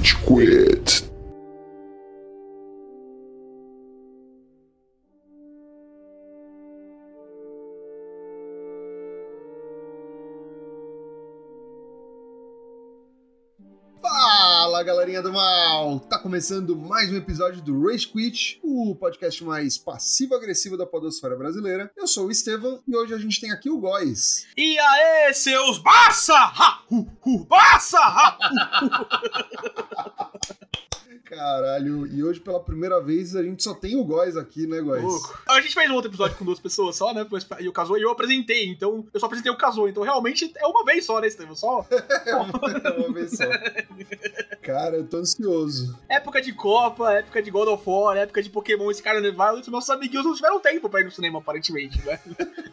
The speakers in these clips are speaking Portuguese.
Rage Quit. Fala galerinha do mal! Tá começando mais um episódio do Rage Quit, o podcast mais passivo-agressivo da podosfera brasileira. Eu sou o Estevam e hoje a gente tem aqui o Góis. E aí, seus Barça! Ha, hu, hu, Barça! Ha. Caralho, e hoje pela primeira vez a gente só tem o Góis aqui, né, Góis? Louco. A gente fez um outro episódio com duas pessoas só, né? E o Casou e eu apresentei, então eu só apresentei o Casou, então realmente é uma vez só, né, Estevam? Só É uma, é uma vez só. Cara, eu tô ansioso. época de Copa, época de God of War, época de Pokémon, esse cara Violet, nossos amiguinhos não tiveram tempo pra ir no cinema, aparentemente, né?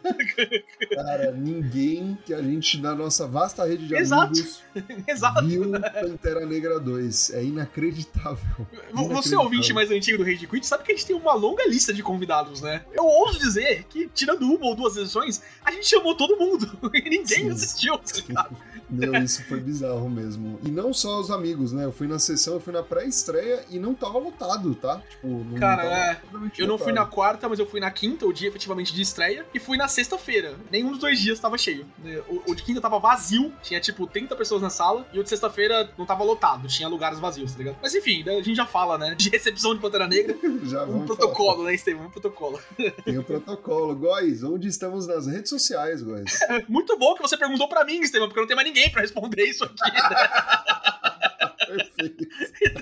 Cara, ninguém que a gente, na nossa vasta rede de Exato. amigos, Exato. viu Pantera Negra 2. É inacreditável. Você Inacreditável. ouvinte mais antigo do Rage Quit, sabe que a gente tem uma longa lista de convidados, né? Eu ouso dizer que, tirando uma ou duas sessões, a gente chamou todo mundo e ninguém Sim. assistiu. tá Meu, isso foi bizarro mesmo. E não só os amigos, né? Eu fui na sessão, eu fui na pré-estreia e não tava lotado, tá? Tipo, não Cara, é. Eu não fui na quarta, mas eu fui na quinta, o dia efetivamente de estreia, e fui na sexta-feira. Nenhum dos dois dias tava cheio. O, o de quinta tava vazio, tinha tipo 30 pessoas na sala, e o de sexta-feira não tava lotado, tinha lugares vazios, tá ligado? Mas enfim, a gente já fala, né? De recepção de Pantera Negra, Já um protocolo, né, Estevam? Um protocolo. falar. Tem o protocolo. Góis, onde estamos nas redes sociais, Góis? Muito bom que você perguntou pra mim, Estevam, porque não tem mais ninguém pra responder isso aqui. Perfeito.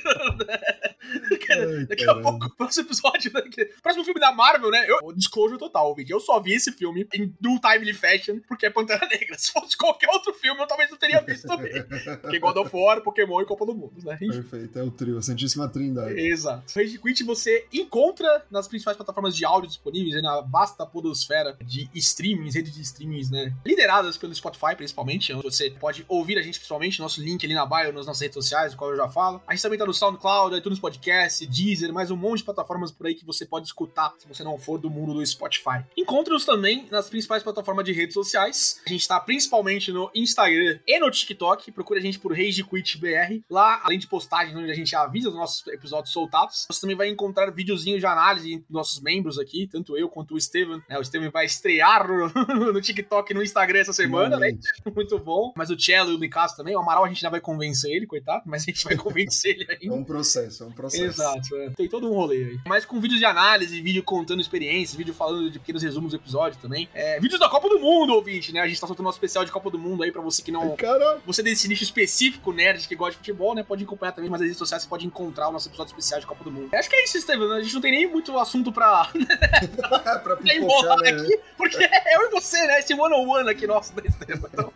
Cara, Ai, Daqui a caralho. pouco, próximo episódio, né? que- Próximo filme da Marvel, né? Eu, disclosure total, vídeo. Eu só vi esse filme em do timely fashion porque é Pantera Negra. Se fosse qualquer outro filme, eu talvez não teria visto também. Porque God of War, Pokémon e Copa do Mundo, né? Enfim. Perfeito, é o trio, a Santíssima Trindade. Exato. Rage Quit você encontra nas principais plataformas de áudio disponíveis, na vasta podosfera de streamings, redes de streamings, né? Lideradas pelo Spotify, principalmente, onde você pode ouvir a gente pessoalmente, nosso link ali na bio, nas nossas redes sociais, o qual eu já falo. A gente também tá no SoundCloud, iTunes Podcast, Deezer, mais um monte de plataformas por aí que você pode escutar se você não for do mundo do Spotify. Encontre-nos também nas principais plataformas de redes sociais. A gente tá principalmente no Instagram e no TikTok. Procure a gente por Rage Quit BR. Lá, além de postagens onde a gente avisa os nossos episódios soltados, você também vai encontrar videozinhos de análise dos nossos membros aqui, tanto eu quanto o Steven. né? o Steven vai estrear no, no TikTok e no Instagram essa semana, né? Muito bom. Mas o Cello e o Nicasso também. O Amaral a gente já vai convencer ele, coitado, mas a gente vai convencer ele É ainda. um processo, é um processo. Exato, é. tem todo um rolê aí. Mas com vídeos de análise, vídeo contando experiências, vídeo falando de pequenos resumos do episódio também. É, vídeos da Copa do Mundo, ouvinte, né? A gente tá soltando nosso especial de Copa do Mundo aí pra você que não. Cara, Você desse nicho específico, nerd, que gosta de futebol, né? Pode acompanhar também, mas nas redes sociais você pode encontrar o nosso episódio especial de Copa do Mundo. Acho que é isso, Estevam. né? A gente não tem nem muito assunto pra, pra pipocar, embolar né? aqui, porque é eu e você, né? Esse one-on-one aqui nosso, né, Estevam? Então,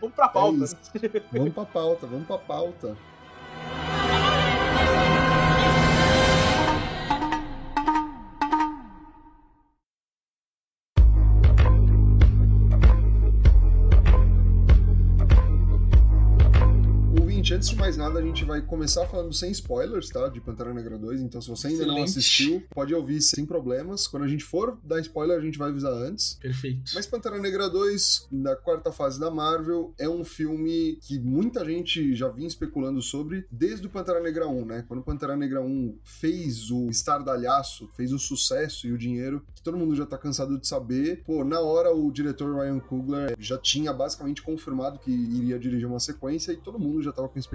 vamos pra É pauta. isso. Vamos pra pauta, vamos pra pauta. Antes de mais nada, a gente vai começar falando sem spoilers, tá? De Pantera Negra 2. Então, se você ainda não Excelente. assistiu, pode ouvir sem problemas. Quando a gente for dar spoiler, a gente vai avisar antes. Perfeito. Mas Pantera Negra 2, da quarta fase da Marvel, é um filme que muita gente já vinha especulando sobre desde o Pantera Negra 1, né? Quando o Pantera Negra 1 fez o estardalhaço, fez o sucesso e o dinheiro, que todo mundo já tá cansado de saber, pô, na hora o diretor Ryan Coogler já tinha basicamente confirmado que iria dirigir uma sequência e todo mundo já tava com expectativa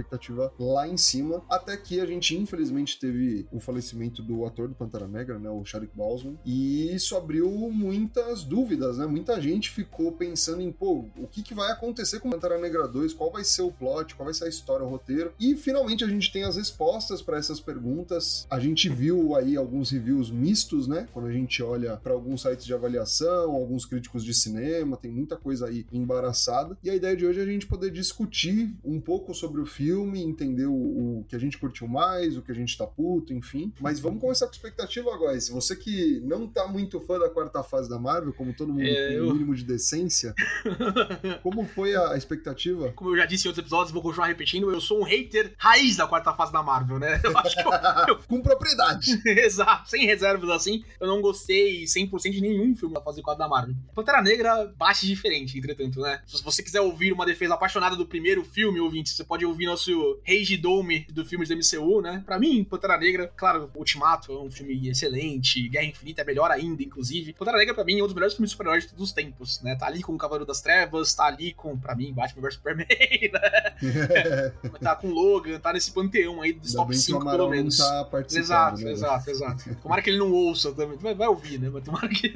lá em cima, até que a gente infelizmente teve o falecimento do ator do Pantera Negra, né, o Chadwick Boseman, e isso abriu muitas dúvidas, né? Muita gente ficou pensando em, pô, o que, que vai acontecer com Pantera Negra 2? Qual vai ser o plot? Qual vai ser a história, o roteiro? E finalmente a gente tem as respostas para essas perguntas. A gente viu aí alguns reviews mistos, né? Quando a gente olha para alguns sites de avaliação, alguns críticos de cinema, tem muita coisa aí embaraçada. E a ideia de hoje é a gente poder discutir um pouco sobre o filme, entender o, o que a gente curtiu mais, o que a gente tá puto, enfim. Mas vamos começar com expectativa agora. Se você que não tá muito fã da quarta fase da Marvel, como todo mundo É, tem eu- um mínimo de decência, como foi a expectativa? Como eu já disse em outros episódios, vou continuar repetindo, eu sou um hater raiz da quarta fase da Marvel, né? Eu acho que eu, Com propriedade. Exato, sem reservas assim, eu não gostei 100% de nenhum filme da fase 4 da Marvel. Pantera Negra bate diferente, entretanto, né? Se você quiser ouvir uma defesa apaixonada do primeiro filme, ouvinte, você pode ouvir ouvir nosso Rage Dome do filmes do MCU, né? Pra mim, Pantera Negra, claro, Ultimato é um filme excelente, Guerra Infinita é melhor ainda, inclusive. Pantera Negra, pra mim, é um dos melhores filmes de super-heróis de todos os tempos, né? Tá ali com o Cavaleiro das Trevas, tá ali com, pra mim, Batman vs Superman, né? tá com Logan, tá nesse panteão aí dos top 5, pelo menos. Tá exato, né? exato, exato. Tomara que ele não ouça também. Vai, vai ouvir, né? Mas tomara que.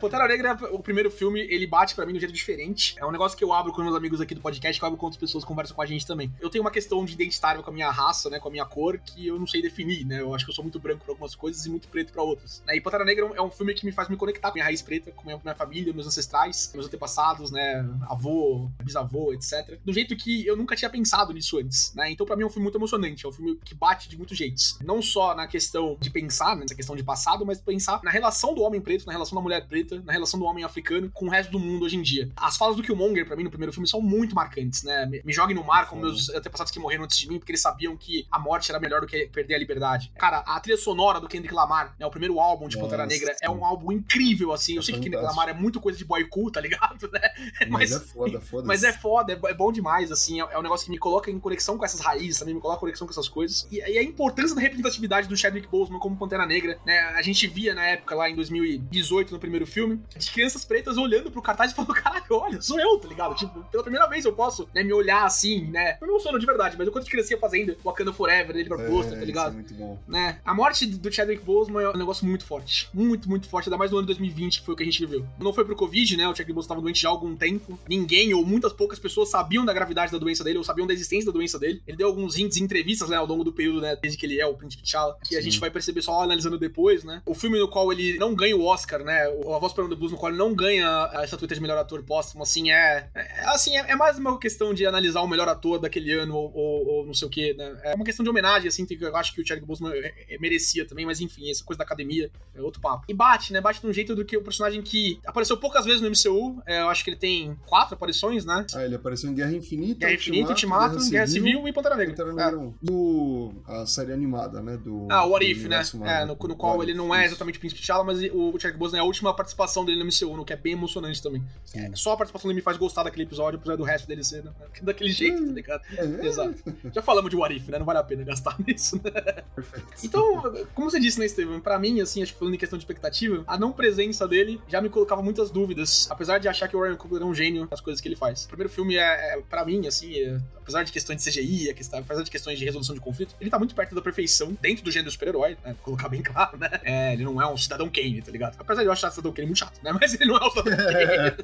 Pantera Negra, o primeiro filme, ele bate pra mim de um jeito diferente. É um negócio que eu abro com meus amigos aqui do podcast, que eu abro com outras pessoas que conversam com a gente também. Eu tenho uma questão de identitário com a minha raça, né? Com a minha cor, que eu não sei definir, né? Eu acho que eu sou muito branco pra algumas coisas e muito preto pra outras. E Pantera Negra é um filme que me faz me conectar com minha raiz preta, com minha, minha família, meus ancestrais, meus antepassados, né? Avô, bisavô, etc. Do jeito que eu nunca tinha pensado nisso antes, né? Então, pra mim, é um filme muito emocionante. É um filme que bate de muitos jeitos. Não só na questão de pensar, nessa questão de passado, mas pensar na relação do homem preto, na relação da mulher preta, na relação do homem africano com o resto do mundo hoje em dia. As falas do Killmonger, pra mim, no primeiro filme, são muito marcantes, né? Me, me joguem no mar com meus antepassados que morreram antes de mim, porque eles sabiam que a morte era melhor do que perder a liberdade. Cara, a trilha sonora do Kendrick Lamar, né? O primeiro álbum de Nossa, Pantera Negra, sim. é um álbum incrível, assim. Eu é sei fantástico. que Kendrick Lamar é muito coisa de boy cool, tá ligado, né? Mas, mas é foda, foda. Mas é foda, é, é bom demais, assim. É, é, um negócio que me coloca em conexão com essas raízes, também me coloca em conexão com essas coisas. E, e a importância da representatividade do Chadwick Boseman como Pantera Negra, né? A gente via na época, lá em 2018, no primeiro filme, de crianças pretas olhando pro cartaz e falando, caralho, olha, sou eu, tá ligado? Tipo, pela primeira vez eu posso, né, me olhar assim, né? Eu não sou de verdade, mas eu quando criança ia fazendo Wakanda Forever, ele pra poster, é, tá ligado? é muito bom. Né? A morte do Chadwick Boseman é um negócio muito forte. Muito, muito forte, ainda mais no ano 2020, que foi o que a gente viveu. Não foi pro Covid, né? O Chadwick Boseman tava doente já há algum tempo. Ninguém, ou muitas poucas pessoas sabiam da gravidade da doença dele, ou sabiam da existência da doença dele. Ele deu alguns hints em entrevistas, né, ao longo do período, né, desde que ele é o Príncipe T'Challa, que a gente vai perceber só analisando depois, né? O filme no qual ele não ganha o Oscar, né? A Voz do Blues, no qual ele não ganha a estatueta de melhor ator póstumo, assim, é. é assim, é, é, mais uma questão de analisar o melhor ator daquele ano, ou, ou, ou não sei o quê, né? É uma questão de homenagem, assim, que eu acho que o Chadwick Boseman é, é, merecia também, mas enfim, essa coisa da academia é outro papo. E bate, né? Bate de um jeito do que o personagem que apareceu poucas vezes no MCU, é, eu acho que ele tem quatro aparições, né? Ah, ele apareceu em Guerra Infinita, Guerra Infinita, Ultimato, Guerra, Guerra Civil, Civil, e Pantera Negra. Pantera Negra 1. No, a série animada, né? Do, ah, o What If, né? É, no, no qual ele não é exatamente o Príncipe T'Challa, mas o Chadwick Boseman é a última participação dele no MCU, no que é bem emocionante também. É, só a participação dele me faz gostar daquele episódio, apesar do resto dele ser né? daquele jeito, tá ligado? É. Exato. Já falamos de What If, né? Não vale a pena gastar nisso, né? Perfeito. Então, como você disse, né, Steven? Pra mim, assim, acho que falando em questão de expectativa, a não presença dele já me colocava muitas dúvidas, apesar de achar que o Ryan Coogler é um gênio nas coisas que ele faz. O primeiro filme é, é pra mim, assim, é, apesar de questões de CGI, apesar de questões de resolução de conflito, ele tá muito perto da perfeição dentro do gênero super-herói, né? Colocar bem claro, né? É, ele não é um Cidadão Kane, tá ligado? Apesar de eu achar o Cidadão Kane muito chato, né? Mas ele não é um Cidadão Kane.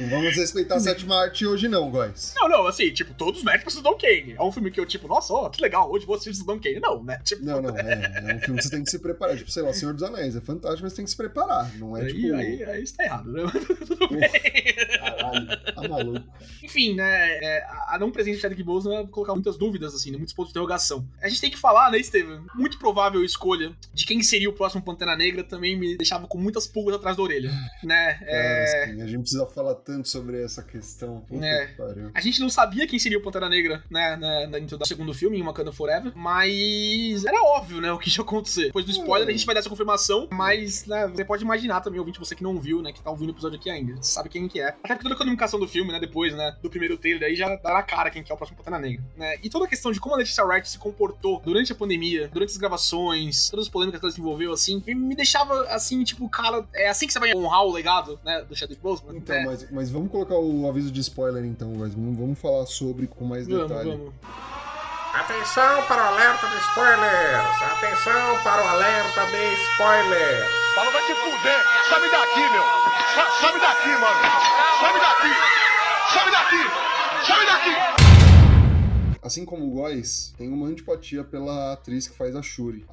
não vamos respeitar a sétima arte hoje, não, guys. Não, não, assim, tipo, todos os méritos pro Cidadão Kane. É um filme que eu, tipo, nossa, ó, que legal, hoje vou assistir Cidadão Kane. Não, né? Tipo, não, não, é, é um filme que você tem que se preparar. Tipo, sei lá, Senhor dos Anéis, é fantástico, mas tem que se preparar. Não é aí, tipo. Aí, aí está errado, né? Tudo bem. Caralho, tá maluco. Enfim, né? É, a não presença de Chadwick Boseman colocar muitas dúvidas, assim, né, muitos pontos de interrogação. A gente tem que falar, né, Steven? Muito provável escolha de quem seria o próximo Pantera Negra também me deixava com muitas pulgas atrás da orelha, né? É... a gente precisa falar tanto sobre essa questão. É. A gente não sabia quem seria o Pantera Negra, né, dentro do segundo filme, em Wakanda Forever, mas era óbvio, né, o que ia acontecer. Depois do spoiler, a gente vai dar essa confirmação, mas, né, você pode imaginar também, ouvinte, você que não viu, né, que tá ouvindo o episódio aqui ainda, você sabe quem que é. Até porque toda a comunicação do filme, né, depois, né, do primeiro trailer aí já dá na cara quem que é o próximo Pantera Negra, né? E toda a questão de como a Leticia Wright se comportou durante a pandemia, durante as gravações, todas as polêmicas que ela se envolveu, assim, me deixava, assim, tipo, cara, é assim que você vai honrar o legado, né, do Chadwick Boseman? Então, é. mas, mas vamos colocar o aviso de spoiler, então, mas vamos, vamos falar sobre com mais vamos, detalhe. Vamos. Atenção para o alerta de spoilers! Atenção para o alerta de spoilers! Fala, vai te fuder! Sabe daqui, meu! Sabe daqui, mano! Sabe daqui! Sabe daqui! Sabe daqui! Assim como o Góis, tem uma antipatia pela atriz que faz a Shuri.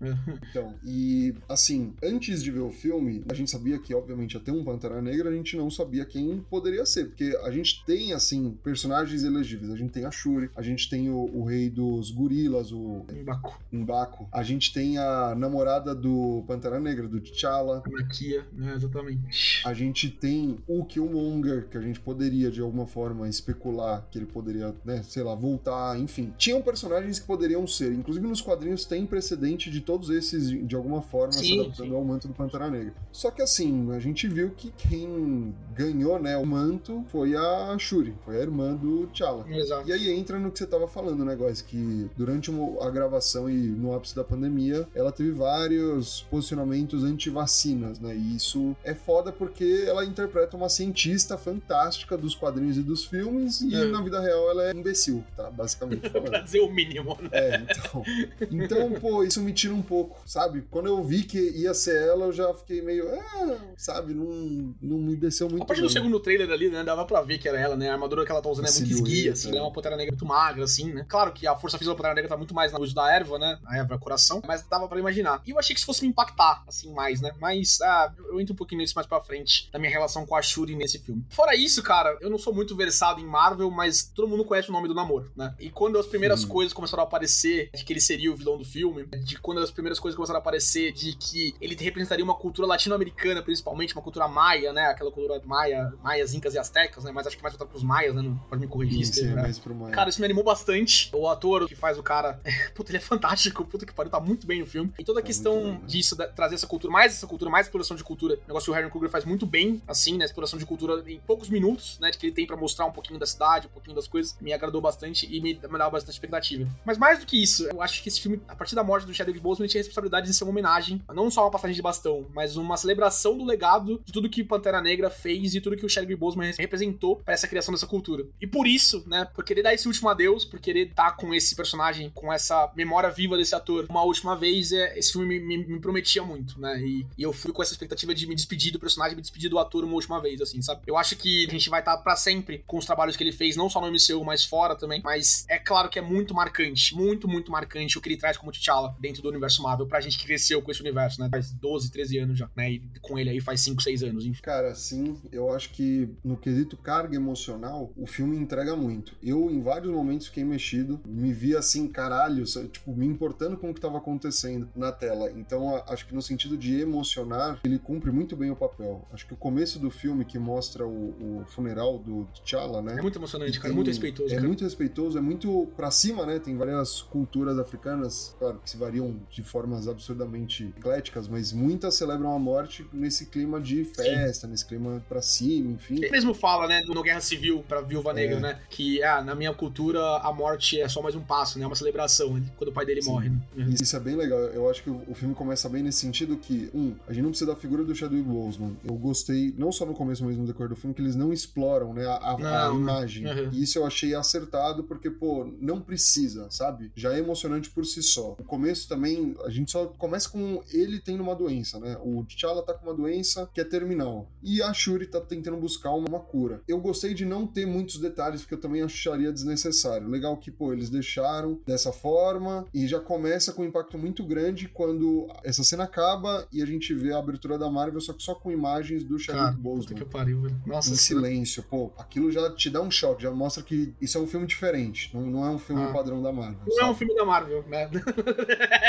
Então, e assim, antes de ver o filme, a gente sabia que, obviamente, ia ter um Pantera Negra, a gente não sabia quem poderia ser, porque a gente tem, assim, personagens elegíveis. A gente tem a Shuri, a gente tem o, o rei dos gorilas, o... Mbaku. Mbaku. A gente tem a namorada do Pantera Negra, do T'Challa. A Nakia, né, exatamente. A gente tem o Killmonger, que a gente poderia, de alguma forma, especular que ele poderia, né, sei lá, voltar, enfim. Tinham personagens que poderiam ser, inclusive nos quadrinhos tem precedente de todos esses, de alguma forma, Sim, se adaptando sim. ao manto do Pantera Negra. Só que assim, a gente viu que quem ganhou, né, o manto foi a Shuri, foi a irmã do T'Challa. Exato. E aí entra no que você tava falando, né, Góis? Que durante a gravação e no ápice da pandemia, ela teve vários posicionamentos anti-vacinas, né? E isso é foda porque ela interpreta uma cientista fantástica dos quadrinhos e dos filmes, e É. na vida real ela é imbecil, tá? Basicamente pra falando. dizer o mínimo, né? É, então. Então, pô, isso me tira um pouco, sabe? Quando eu vi que ia ser ela, eu já fiquei meio. Ah, sabe? Não, não me desceu muito. A partir do bem. segundo trailer ali, né, dava pra ver que era ela, né? A armadura que ela tá usando é muito esguia, assim, é. ela é uma Pantera Negra muito magra, assim, né? Claro que a força física da Pantera Negra tá muito mais no uso da erva, né? A erva é coração, mas dava pra imaginar. E eu achei que isso fosse me impactar, assim, mais, né? Mas, ah, eu entro um pouquinho nisso mais pra frente, da minha relação com a Shuri nesse filme. Fora isso, cara, eu não sou muito versado em Marvel, mas todo mundo conhece o nome do namoro, né? E quando as primeiras Sim. coisas começaram a aparecer de que ele seria o vilão do filme, de quando as primeiras coisas começaram a aparecer de que ele representaria uma cultura latino-americana, principalmente, uma cultura maia, né? Aquela cultura maia, maias, incas e astecas, né? Mas acho que mais voltado pros maias, né? Não pode me corrigir. Sim, né? mais pro Maia. Cara, isso me animou bastante. O ator que faz o cara, puta, ele é fantástico. Puta que pariu, tá muito bem no filme. E toda a Tá questão né? disso, da- trazer essa cultura, mais essa cultura, mais exploração de cultura. O negócio que o Harry Kruger faz muito bem, assim, né? Exploração de cultura em poucos minutos, né? Que ele tem pra mostrar um pouquinho da cidade, um pouquinho das coisas. Me agradou bastante e me, me dava bastante expectativa. Mas mais do que isso, eu acho que esse filme, a partir da morte do Chadwick Boseman, tinha a responsabilidade de ser uma homenagem, não só uma passagem de bastão, mas uma celebração do legado de tudo que Pantera Negra fez e tudo que o Chadwick Boseman representou pra essa criação dessa cultura. E por isso, né, por querer dar esse último adeus, por querer estar com esse personagem, com essa memória viva desse ator uma última vez, é, esse filme me, me- me prometia muito, né? E, e eu fui com essa expectativa de me despedir do personagem, me despedir do ator uma última vez, assim, sabe? Eu acho que a gente vai estar pra sempre com os trabalhos que ele fez, não só no MCU, mas fora também. Mas é claro que é muito marcante, muito, muito marcante o que ele traz como T'Challa dentro do universo Marvel, pra gente que cresceu com esse universo, né? Faz 12, 13 anos já, né? E com ele aí faz 5, 6 anos, enfim. Cara, sim, eu acho que no quesito carga emocional, o filme entrega muito. Eu, em vários momentos, fiquei mexido, me vi assim, caralho, tipo, me importando com o que tava acontecendo na tela. Então, acho que no sentido de emocionar, ele cumpre muito bem o papel. Acho que o começo do filme, que mostra o, o funeral do T'Challa, né? É muito emocionante, cara, tem- muito respeitoso, É cara. muito respeitoso, é muito pra cima, né? Tem várias culturas africanas, claro, que se variam de formas absurdamente ecléticas, mas muitas celebram a morte nesse clima de festa, nesse clima pra cima, enfim. Ele mesmo fala, né, no Guerra Civil pra Viúva Negra, É. né, que ah, na minha cultura a morte é só mais um passo, né, é uma celebração quando o pai dele Sim. morre. Né? Uhum. Isso é bem legal. Eu acho que o filme começa bem nesse sentido que, um, a gente não precisa da figura do Chadwick Boseman. Eu gostei, não só no começo, mas no decorrer do filme, que eles não exploram, né, a, a- a Não, imagem. uhum. E isso eu achei acertado, porque, pô, não precisa, sabe? Já é emocionante por si só. O começo também, a gente só começa com ele tendo uma doença, né? O T'Challa tá com uma doença que é terminal. E a Shuri tá tentando buscar uma, cura. Eu gostei de não ter muitos detalhes, porque eu também acharia desnecessário. Legal que, pô, eles deixaram dessa forma e já começa com um impacto muito grande quando essa cena acaba e a gente vê a abertura da Marvel, só que só com imagens do Chadwick puta Boseman que pariu, velho. Nossa em silêncio, pô, aquilo já te dá um choque, já mostra que isso é um filme diferente, não, não é um filme Ah. padrão da Marvel. Não é um sabe? filme da Marvel, né?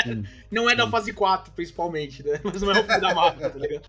Sim. não é da Sim. fase 4, principalmente, né? Mas não é um filme da Marvel, tá ligado?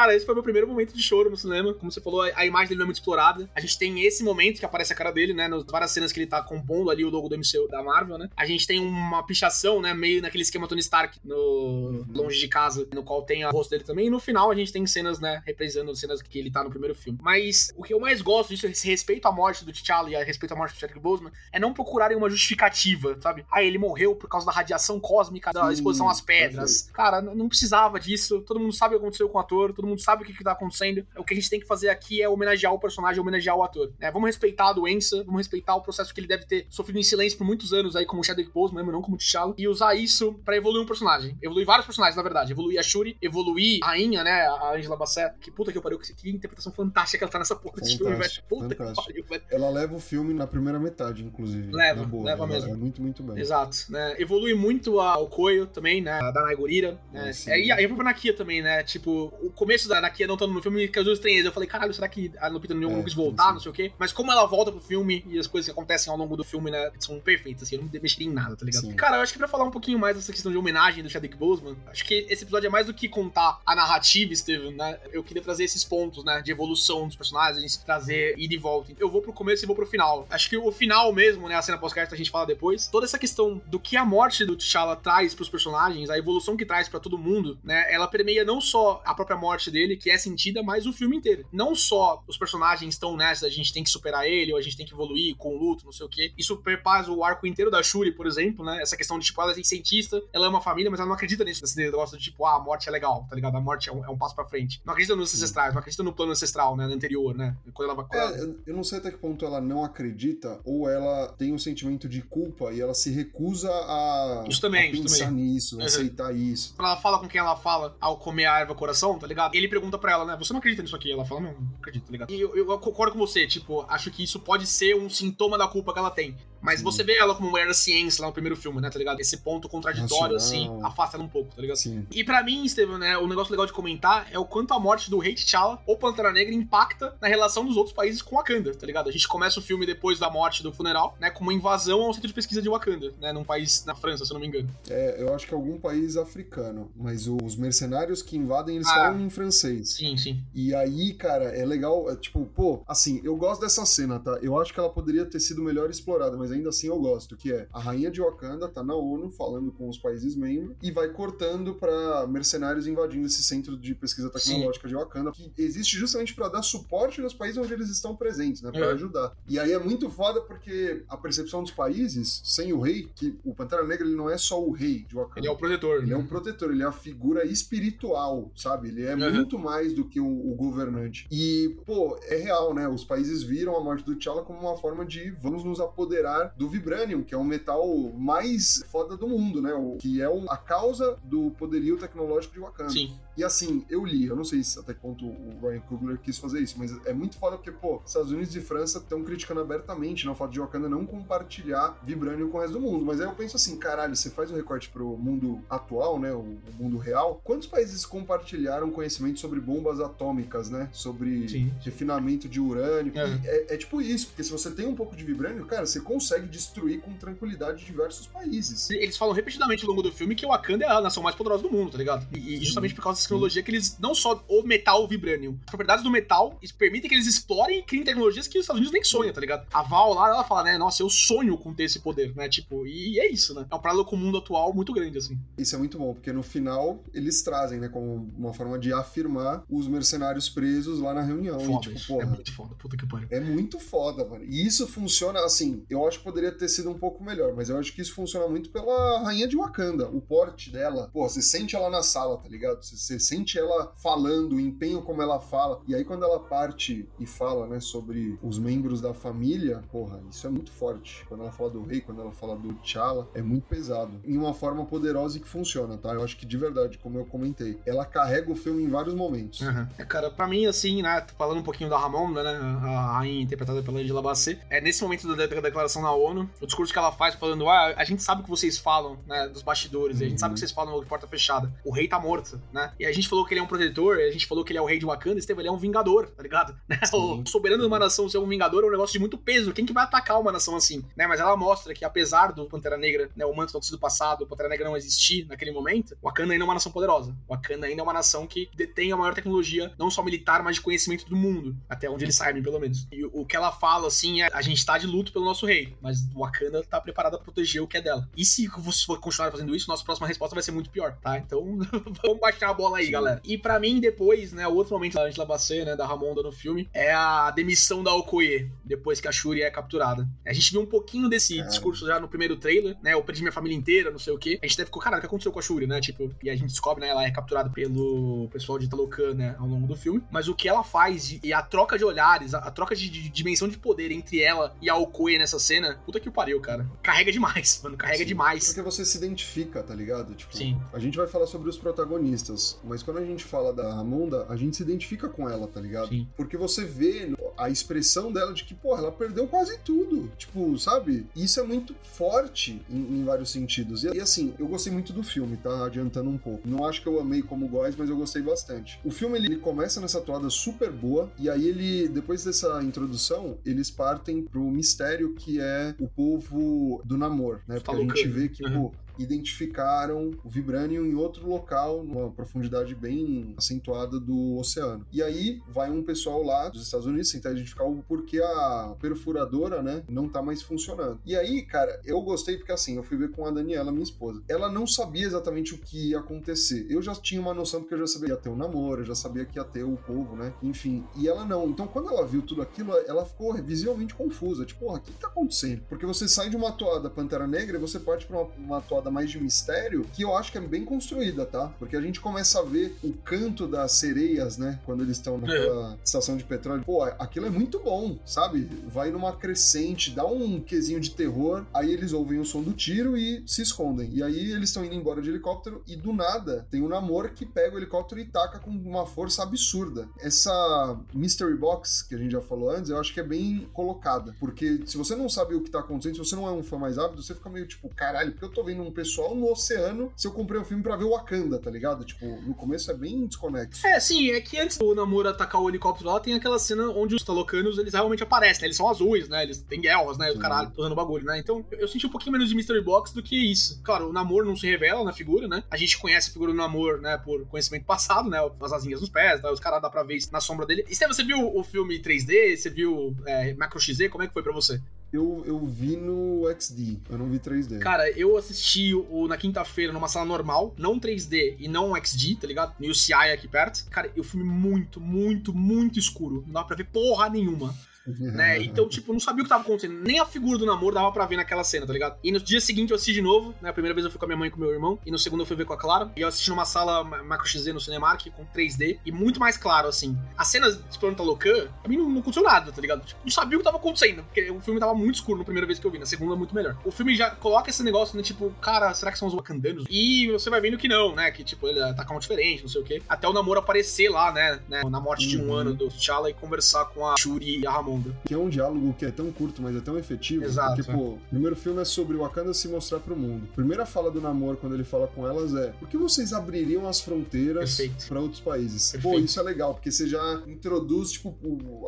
Cara, esse foi meu primeiro momento de choro no cinema. Como você falou, a, imagem dele não é muito explorada. A gente tem esse momento que aparece a cara dele, né? Nas várias cenas que ele tá compondo ali o logo do MCU da Marvel, né? A gente tem uma pichação, né? Meio naquele esquema Tony Stark no Longe de Casa, no qual tem o rosto dele também. E no final a gente tem cenas, né? Representando cenas que ele tá no primeiro filme. Mas o que eu mais gosto disso, esse respeito à morte do T'Challa e a respeito à morte do Chadwick Boseman, é não procurarem uma justificativa, sabe? Ah, ele morreu por causa da radiação cósmica, da exposição às pedras. Cara, não precisava disso. Todo mundo sabe o que aconteceu com o ator, todo mundo sabe o que, que tá acontecendo. O que a gente tem que fazer aqui é homenagear o personagem, homenagear o ator. né? Vamos respeitar a doença, vamos respeitar o processo que ele deve ter sofrido em silêncio por muitos anos aí, como Chadwick Boseman, mesmo não como T'Challa, e usar isso pra evoluir um personagem. Evoluir vários personagens, na verdade. Evoluir a Shuri, evoluir a rainha, né? A Angela Bassett. Que puta que pariu, que, que interpretação fantástica que ela tá nessa porra desse filme, velho. Puta fantástico. que pariu, velho. Ela leva o filme na primeira metade, inclusive. Leva, boa, leva ela mesmo. É muito, muito bem. Exato, né? Evolui muito a- o Koyo também, né? Da Naigurira, né? É, e a, e a Nakia também, né? Tipo, o começo começo da Nakia não estando no filme me causou estranheza. Eu falei, caralho, será que a Lupita Nyong'o É, quis voltar, sim. não sei o quê? Mas como ela volta pro filme e as coisas que acontecem ao longo do filme, né, são perfeitas, assim, eu não mexeria em nada, tá ligado? Sim. Cara, eu acho que pra falar um pouquinho mais dessa questão de homenagem do Chadwick Boseman, acho que esse episódio é mais do que contar a narrativa, Steven, né? Eu queria trazer esses pontos, né, de evolução dos personagens, trazer ida e volta. Eu vou pro começo e vou pro final. Acho que o final mesmo, né, a cena pós-crédito a gente fala depois, toda essa questão do que a morte do T'Challa traz pros personagens, a evolução que traz pra todo mundo, né, ela permeia não só a própria morte dele, que é sentida, mas o filme inteiro. Não só os personagens estão nessa, a gente tem que superar ele, ou a gente tem que evoluir com o luto, não sei o quê. Isso perpassa o arco inteiro da Shuri, por exemplo, né? Essa questão de, tipo, ela é cientista, ela ama a família, mas ela não acredita nisso, nesse negócio de, tipo, ah, a morte é legal, tá ligado? A morte é um, é um passo pra frente. Não acredita nos ancestrais, não acredita no plano ancestral, né? No anterior, né? Quando ela vai. É, eu não sei até que ponto ela não acredita ou ela tem um sentimento de culpa e ela se recusa a, Isso também, a isso pensar também. nisso, Uhum. aceitar isso. Quando ela fala com quem ela fala ao comer a erva coração, tá ligado? Ele pergunta pra ela, né? Você não acredita nisso aqui? Ela fala, não, não acredito, tá ligado? E eu, eu concordo com você, tipo, acho que isso pode ser um sintoma da culpa que ela tem. Mas você vê ela como mulher da ciência lá no primeiro filme, né, tá ligado? Esse ponto contraditório, assim, afasta ela um pouco, tá ligado? Sim. E pra mim, Steven, né, o negócio legal de comentar é o quanto a morte do Rei T'Challa ou Pantera Negra impacta na relação dos outros países com Wakanda, tá ligado? A gente começa o filme depois da morte do funeral, né, com uma invasão ao centro de pesquisa de Wakanda, né, num país na França, se eu não me engano. É, eu acho que é algum país africano, mas os mercenários que invadem, eles Ah. falam em francês. Sim, sim. E aí, cara, é legal, é, tipo, pô, assim, eu gosto dessa cena, tá? Eu acho que ela poderia ter sido melhor explorada, mas ainda assim eu gosto, que é a rainha de Wakanda tá na ONU falando com os países membros e vai cortando pra mercenários invadindo esse centro de pesquisa tecnológica de Wakanda, que existe justamente pra dar suporte nos países onde eles estão presentes, né, Pra É. ajudar. E aí é muito foda porque a percepção dos países sem o rei, que o Pantera Negra ele não é só o rei de Wakanda. Ele é o protetor. Ele é né? um protetor, ele é a figura espiritual, sabe? Ele é Uhum. muito mais do que o, o governante. E, pô, é real, né? Os países viram a morte do T'Challa como uma forma de vamos nos apoderar do Vibranium, que é o metal mais foda do mundo, né? O, que é o- a causa do poderio tecnológico de Wakanda. Sim. E assim, eu li, eu não sei se até que ponto o Ryan Coogler quis fazer isso, mas é muito foda porque, pô, Estados Unidos e França estão criticando abertamente né, o fato de Wakanda não compartilhar Vibranium com o resto do mundo. Mas aí eu penso assim, caralho, você faz um recorte pro mundo atual, né, o, o mundo real, quantos países compartilharam conhecimento sobre bombas atômicas, né, sobre Sim. refinamento de urânio? É. É, é tipo isso, porque se você tem um pouco de Vibranium, cara, você consegue destruir com tranquilidade diversos países. Eles falam repetidamente ao longo do filme que o Wakanda é a nação mais poderosa do mundo, tá ligado? E, e justamente por causa tecnologia que eles, não só o metal, o vibranium, as propriedades do metal permitem que eles explorem e criem tecnologias que os Estados Unidos nem sonham, tá ligado? A Val lá, ela fala, né, nossa, eu sonho com ter esse poder, né? Tipo, e é isso, né? É um paralelo com o mundo atual muito grande, assim. Isso é muito bom, porque no final eles trazem, né, como uma forma de afirmar os mercenários presos lá na reunião. Foda e, tipo. É porra, muito foda, puta que pariu. É muito foda, mano. E isso funciona, assim, eu acho que poderia ter sido um pouco melhor, mas eu acho que isso funciona muito pela rainha de Wakanda. O porte dela, pô, você sente ela na sala, tá ligado? Você, você sente ela falando, o empenho como ela fala. E aí quando ela parte e fala, né, sobre os membros da família, porra, isso é muito forte. Quando ela fala do rei, quando ela fala do T'Challa, é muito pesado. Em uma forma poderosa e que funciona, tá? Eu acho que de verdade, como eu comentei, ela carrega o filme em vários momentos. Uhum. É, cara, pra mim, assim, né, falando um pouquinho da Ramonda, né, a rainha interpretada pela Angela Bassett, é nesse momento da, declaração na ONU, o discurso que ela faz falando, ah, a gente sabe o que vocês falam, né, dos bastidores, e a gente Uhum. sabe o que vocês falam de porta fechada, o rei tá morto, né, e a gente falou que ele é um protetor, a gente falou que ele é o rei de Wakanda, Estevam, ele é um vingador, tá ligado? Né? O soberano de uma nação ser um vingador é um negócio de muito peso, quem que vai atacar uma nação assim, né, mas ela mostra que apesar do Pantera Negra, né, o manto sido passado, o Pantera Negra não existir naquele momento, Wakanda ainda é uma nação poderosa, Wakanda ainda é uma nação que detém a maior tecnologia, não só militar, mas de conhecimento do mundo, até onde eles sabem, pelo menos. E o que ela fala, assim, é a gente tá de luto pelo nosso rei, mas Wakanda tá preparada pra proteger o que é dela. E se você for continuar fazendo isso, nossa próxima resposta vai ser muito pior, tá? Então, vamos baixar a bola aí, Sim. galera. E pra mim, depois, né, o outro momento da Angela Bassett, né, da Ramonda no filme, é a demissão da Okoye, depois que a Shuri é capturada. A gente viu um pouquinho desse Cara. discurso já no primeiro trailer, né, eu perdi minha família inteira, não sei o quê. A gente até ficou, cara, o que aconteceu com a Shuri, né, tipo, e a gente descobre, né, ela é capturada pelo pessoal de Talocan, né, ao longo do filme. Mas o que ela faz e- a troca de olhares, a, a troca de, de dimensão de poder entre ela e a Okoye nessa cena, puta que pariu, cara. Carrega demais, mano, carrega Sim. demais. Porque você se identifica, tá ligado? Tipo, Sim. A gente vai falar sobre os protagonistas, mas quando a gente fala da Ramonda, a gente se identifica com ela, tá ligado? Sim. Porque você vê a expressão dela de que, porra, ela perdeu quase tudo. Tipo, sabe? Isso é muito forte em, em vários sentidos. E, e, assim, eu gostei muito do filme, tá? Adiantando um pouco. Não acho que eu amei como Góis, mas eu gostei bastante. O filme, ele, ele começa nessa toada super boa, e aí ele, depois dessa introdução, eles partem pro mistério que é o povo do Namor, né? Porque a gente vê que, uhum. pô, identificaram o Vibranium em outro local, numa profundidade bem acentuada do oceano. E aí vai um pessoal lá dos Estados Unidos tentar identificar o porquê a perfuradora, né, não tá mais funcionando. E aí, cara, eu gostei porque assim, eu fui ver com a Daniela, minha esposa. Ela não sabia exatamente o que ia acontecer. Eu já tinha uma noção porque eu já sabia que ia ter um namoro, eu já sabia que ia ter o povo, né? Enfim, e ela não. Então, quando ela viu tudo aquilo, ela ficou visivelmente confusa. Tipo, porra, o que tá acontecendo? Porque você sai de uma toada Pantera Negra e você parte pra uma, uma toada mais de mistério, que eu acho que é bem construída, tá? Porque a gente começa a ver o canto das sereias, né? Quando eles estão naquela é. estação de petróleo. Pô, aquilo é muito bom, sabe? Vai numa crescente, dá um quesinho de terror, aí eles ouvem o som do tiro e se escondem. E aí eles estão indo embora de helicóptero e do nada tem o um Namor que pega o helicóptero e taca com uma força absurda. Essa Mystery Box, que a gente já falou antes, eu acho que é bem colocada. Porque se você não sabe o que tá acontecendo, se você não é um fã mais ávido, você fica meio tipo, caralho, porque eu tô vendo um pessoal no oceano se eu comprei um filme para ver o Wakanda, tá ligado? Tipo, no começo é bem desconexo. É, sim, é que antes do Namor atacar o helicóptero lá, tem aquela cena onde os talocanos, eles realmente aparecem, né? Eles são azuis, né? Eles têm guerras, né? O caralho, usando bagulho, né? Então, eu senti um pouquinho menos de Mystery Box do que isso. Claro, o Namor não se revela na figura, né? A gente conhece a figura do Namor, né, por conhecimento passado, né? As asinhas nos pés, né? os caras dá pra ver na sombra dele. E você viu o filme 3D? Você viu é, Macro XZ? Como é que foi pra você? Eu, eu vi no XD, eu não vi 3D. Cara, eu assisti o, na quinta-feira numa sala normal, não 3D e não XD, tá ligado? No UCI aqui perto. Cara, o filme muito, muito, muito escuro. Não dá pra ver porra nenhuma né? Então, tipo, não sabia o que tava acontecendo. Nem a figura do namoro dava pra ver naquela cena, tá ligado? E no dia seguinte eu assisti de novo, né? A primeira vez eu fui com a minha mãe e com o meu irmão, e no segundo eu fui ver com a Clara. E eu assisti numa sala Macro XZ no Cinemark com 3D, e muito mais claro, assim. As cenas de Planeta Locan, a mim não, não aconteceu nada, tá ligado? Tipo, não sabia o que tava acontecendo, porque o filme tava muito escuro na primeira vez que eu vi, na segunda muito melhor. O filme já coloca esse negócio, né? Tipo, cara, será que são os wakandanos? E você vai vendo que não, né? Que, tipo, ele ataca um diferente, não sei o quê. Até o namoro aparecer lá, né? né na morte de um uhum. ano do T'Challa e conversar com a Shuri e a Ramonda. Que é um diálogo que é tão curto, mas é tão efetivo. Exato. Porque, pô, o primeiro filme é sobre o Wakanda se mostrar pro mundo. A primeira fala do namoro, quando ele fala com elas, é: por que vocês abririam as fronteiras para outros países? Perfeito. Pô, isso é legal, porque você já introduz, tipo,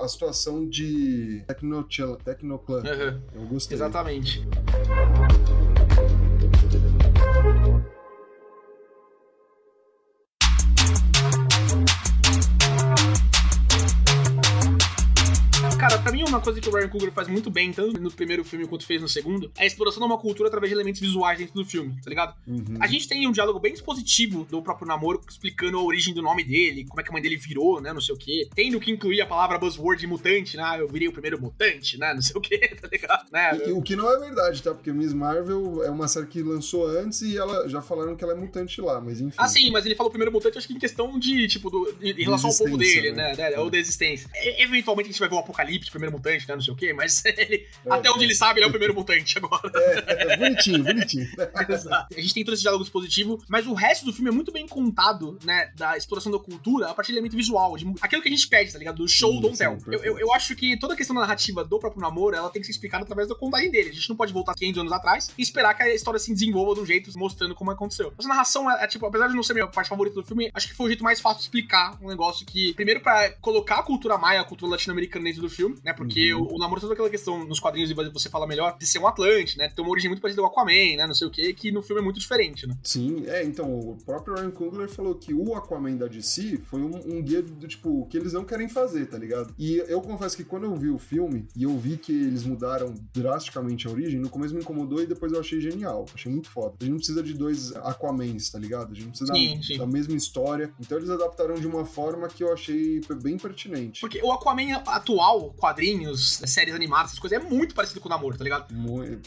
a situação de Tecnoclan. Tecnoclan. Uhum. Eu gostei. Exatamente. Mim, uma coisa que o Ryan Coogler faz muito bem, tanto no primeiro filme quanto fez no segundo, é a exploração de uma cultura através de elementos visuais dentro do filme, tá ligado? Uhum. A gente tem um diálogo bem expositivo do próprio namoro, explicando a origem do nome dele, como é que a mãe dele virou, né? Não sei o quê. Tendo que incluir a palavra buzzword mutante, né? Eu virei o primeiro mutante, né? Não sei o quê, tá ligado? Né? E, o que não é verdade, tá? Porque Miss Marvel é uma série que lançou antes e ela já falaram que ela é mutante lá, mas enfim. Ah, sim, mas ele falou primeiro mutante, acho que em questão de, tipo, do, em relação ao povo dele, né? né? Ou da existência. E, eventualmente a gente vai ver o Apocalipse, primeiro mutante, né? Não sei o quê, mas ele, é, até onde ele sabe, ele é o primeiro mutante agora. É, é bonitinho, bonitinho. Exato. A gente tem todo esse diálogo positivo, mas o resto do filme é muito bem contado, né? Da exploração da cultura a partir do elemento visual, de, aquilo que a gente pede, tá ligado? Do show do Tell. Eu, eu, eu, acho que toda a questão da narrativa do próprio namoro, ela tem que ser explicada através da contagem dele. A gente não pode voltar 500 anos atrás e esperar que a história se desenvolva de um jeito mostrando como aconteceu. Essa narração é, é, tipo, apesar de não ser a minha parte favorita do filme, acho que foi o jeito mais fácil de explicar um negócio que, primeiro, para colocar a cultura maia, a cultura latino-americana dentro do filme, né? Porque uhum. o, o namoro toda aquela questão nos quadrinhos e você fala melhor de ser um Atlante, né? Tem uma origem muito parecida com Aquaman, né? Não sei o que, que no filme é muito diferente, né? Sim, é, então, o próprio Ryan Coogler falou que o Aquaman da DC foi um, um guia do tipo, que eles não querem fazer, tá ligado? E eu confesso que quando eu vi o filme e eu vi que eles mudaram drasticamente a origem, no começo me incomodou e depois eu achei genial. Achei muito foda. A gente não precisa de dois Aquamans, tá ligado? A gente não precisa sim, da, sim. da mesma história. Então eles adaptaram de uma forma que eu achei bem pertinente. Porque o Aquaman atual, quadrinho quadrinhos, séries animadas, essas coisas, é muito parecido com o Namor, tá ligado?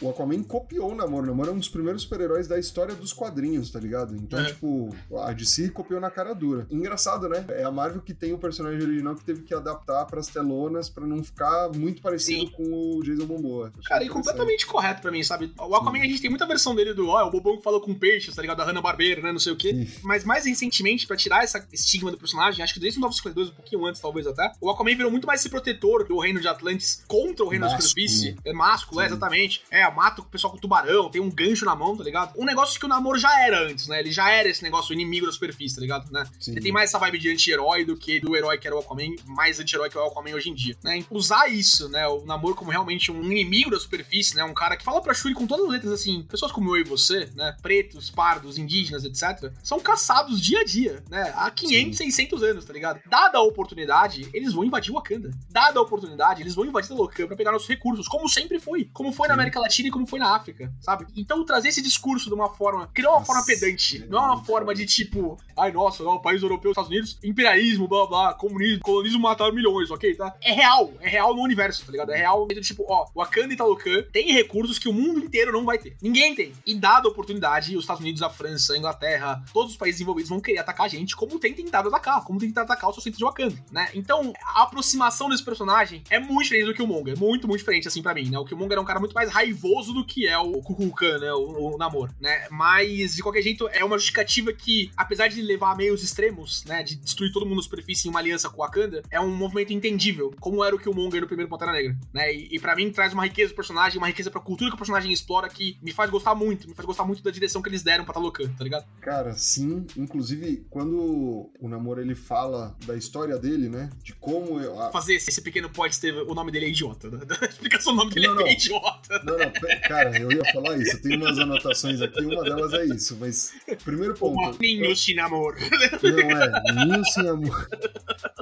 O Aquaman copiou o Namor. O Namor é um dos primeiros super-heróis da história dos quadrinhos, tá ligado? Então, É. tipo, a DC copiou na cara dura. Engraçado, né? É a Marvel que tem o personagem original que teve que adaptar pras telonas pra não ficar muito parecido Sim. com o Jason Momoa. Achei Cara, e completamente correto pra mim, sabe? O Aquaman, a gente tem muita versão dele do, ó, é o bobão que falou com peixes, tá ligado? Da Hanna-Barbera, né, não sei o quê. Sim. Mas mais recentemente, pra tirar essa estigma do personagem, acho que desde o 952, um pouquinho antes, talvez até, o Aquaman virou muito mais esse protetor do reino de Atlantis contra o reino da Másculo. superfície. É másculo, é, Sim. exatamente. É, mata o pessoal com tubarão, tem um gancho na mão, tá ligado? Um negócio que o namoro já era antes, né? Ele já era esse negócio inimigo da superfície, tá ligado? Né? Sim. Ele tem mais essa vibe de anti-herói do que do herói que era o Aquaman, mais anti-herói que é o Aquaman hoje em dia, né? Usar isso, né? O namoro como realmente um inimigo da superfície, né? Um cara que fala pra Shuri com todas as letras assim, pessoas como eu e você, né? Pretos, pardos, indígenas, etc. São caçados dia a dia, né? Há 500, 600 anos, tá ligado? Dada a oportunidade, eles vão invadir Wakanda. Dada a oportunidade, eles vão invadir Talocan pra pegar nossos recursos, como sempre foi. Como foi na. América Latina e como foi na África, sabe? Então trazer esse discurso de uma forma, que não é uma Nossa, forma pedante, é não é uma forma de tipo, ai nossa, não, país europeu, Estados Unidos, imperialismo, blá blá, comunismo, colonismo mataram milhões, ok, tá? É real, é real no universo, tá ligado? É real, tipo, ó, Wakanda e Talocan tem recursos que o mundo inteiro não vai ter. Ninguém tem. E dada a oportunidade, os Estados Unidos, a França, a Inglaterra, todos os países envolvidos vão querer atacar a gente, como tem tentado atacar, como tem tentado atacar o seu centro de Wakanda, né? Então, a aproximação desse personagem é muito diferente do Killmonger, muito, muito diferente, assim, pra mim, né? O Killmonger é um cara muito mais raivoso do que é o Kukulkan, né? O, o Namor, né? Mas, de qualquer jeito, é uma justificativa que, apesar de levar a meios extremos, né? De destruir todo mundo na superfície em uma aliança com o Wakanda, é um movimento entendível, como era o Killmonger no primeiro Pantera Negra, né? E, e para mim traz uma riqueza do personagem, uma riqueza pra cultura que o personagem explora que me faz gostar muito, me faz gostar muito da direção que eles deram pra Talocan, tá ligado? Cara, sim. Inclusive, quando o Namor ele fala da história dele, né? De como eu, a- Fazer esse, pequeno pod, Steve, o nome dele é idiota, né? A explicação do nome dele Não, é não. idiota. Não, não, cara, eu ia falar isso. Eu tenho umas anotações aqui, uma delas é isso. Mas, primeiro ponto. Ninho sin amor. Não, é. Ninho sem amor.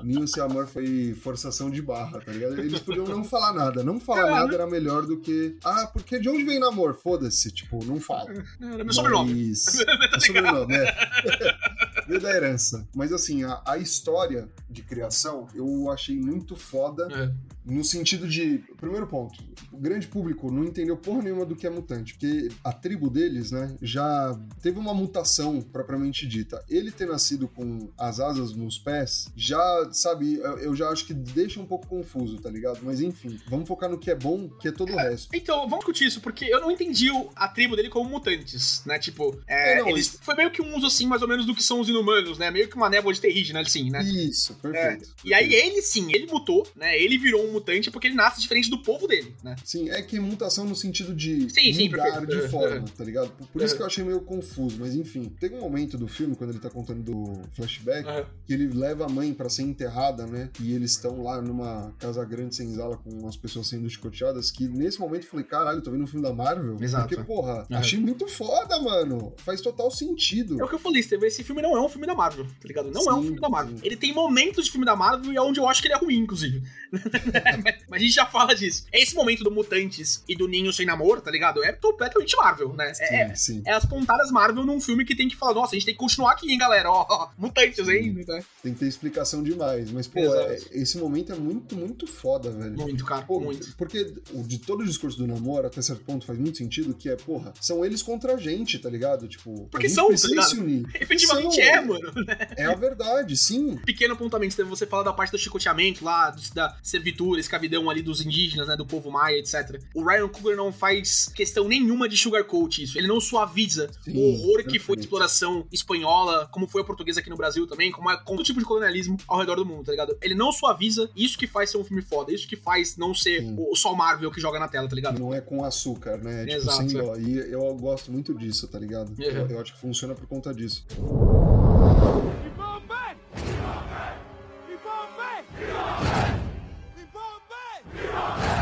Ninho sem amor foi forçação de barra, tá ligado? Eles podiam não falar nada. Não falar Caralho. nada era melhor do que. Ah, porque de onde vem namor? Foda-se. Tipo, não fala. Era meu sobrenome. Mas... É sobrenome, é. Veio da herança. Mas assim, a, a história de criação eu achei muito foda. É. No sentido de. Primeiro ponto, o grande público não entendeu porra nenhuma do que é mutante, porque a tribo deles, né, já teve uma mutação propriamente dita. Ele ter nascido com as asas nos pés, já, sabe, eu, já acho que deixa um pouco confuso, tá ligado? Mas enfim, vamos focar no que é bom, que é todo o resto. Então, vamos discutir isso, porque eu não entendi a tribo dele como mutantes, né? Tipo, é, É, não, eles, foi meio que um uso, assim, mais ou menos do que são os inumanos, né? Meio que uma névoa de terrígena, assim, né? Isso, perfeito. E aí ele sim, ele mutou, né? Ele virou um mutante porque ele nasce diferente do povo dele, né? Sim, é que mutação no sentido de Sim, sim, mudar perfeito. de Uhum, forma, uhum. tá ligado? Por, por isso Uhum. que eu achei meio confuso, mas enfim. Tem um momento do filme, quando ele tá contando do flashback, Aham. que ele leva a mãe pra ser enterrada, né? E eles estão lá numa casa grande senzala com as pessoas sendo chicoteadas, que nesse momento eu falei, caralho, tô vendo um filme da Marvel? Exato. Porque, porra, Uhum. achei muito foda, mano. Faz total sentido. É o que eu falei, Steve, esse filme não é um filme da Marvel, tá ligado? Não é um Sim, filme da Marvel. sim. Ele tem momentos de filme da Marvel e é onde eu acho que ele é ruim, inclusive. Mas a gente já fala disso. Esse momento do Mutantes e do Ninho Sem Namoro, tá ligado? É completamente Marvel, né? Sim, É, sim. é as pontadas Marvel num filme que tem que falar, nossa, a gente tem que continuar aqui, hein, galera? Ó, ó, mutantes, hein? Tem que ter explicação demais. Mas, pô, é- esse momento é muito, muito foda, velho. Muito, cara, Pô, muito. Porque de todo o discurso do namoro, até certo ponto, faz muito sentido, que é, porra, são eles contra a gente, tá ligado? Tipo, Porque a gente são, tá precisa ligado? se unir. Efetivamente São, é, mano. É a verdade, sim. Pequeno apontamento, você fala da parte do chicoteamento lá, da servitura, escravidão ali dos indígenas, né, do povo maia, etc. O Ryan Coogler não faz questão nenhuma de sugarcoat isso. Ele não suaviza Sim, o horror que foi a exploração espanhola, como foi a portuguesa aqui no Brasil também, como é com todo tipo de colonialismo ao redor do mundo, tá ligado? Ele não suaviza, isso que faz ser um filme foda, isso que faz não ser Sim. o, só Marvel que joga na tela, tá ligado? Não é com açúcar, né? Tipo, Exato. sem dó. E eu gosto muito disso, tá ligado? Uhum. Eu, eu acho que funciona por conta disso. E Bombay! E Bombay! E Bombay! Yeah.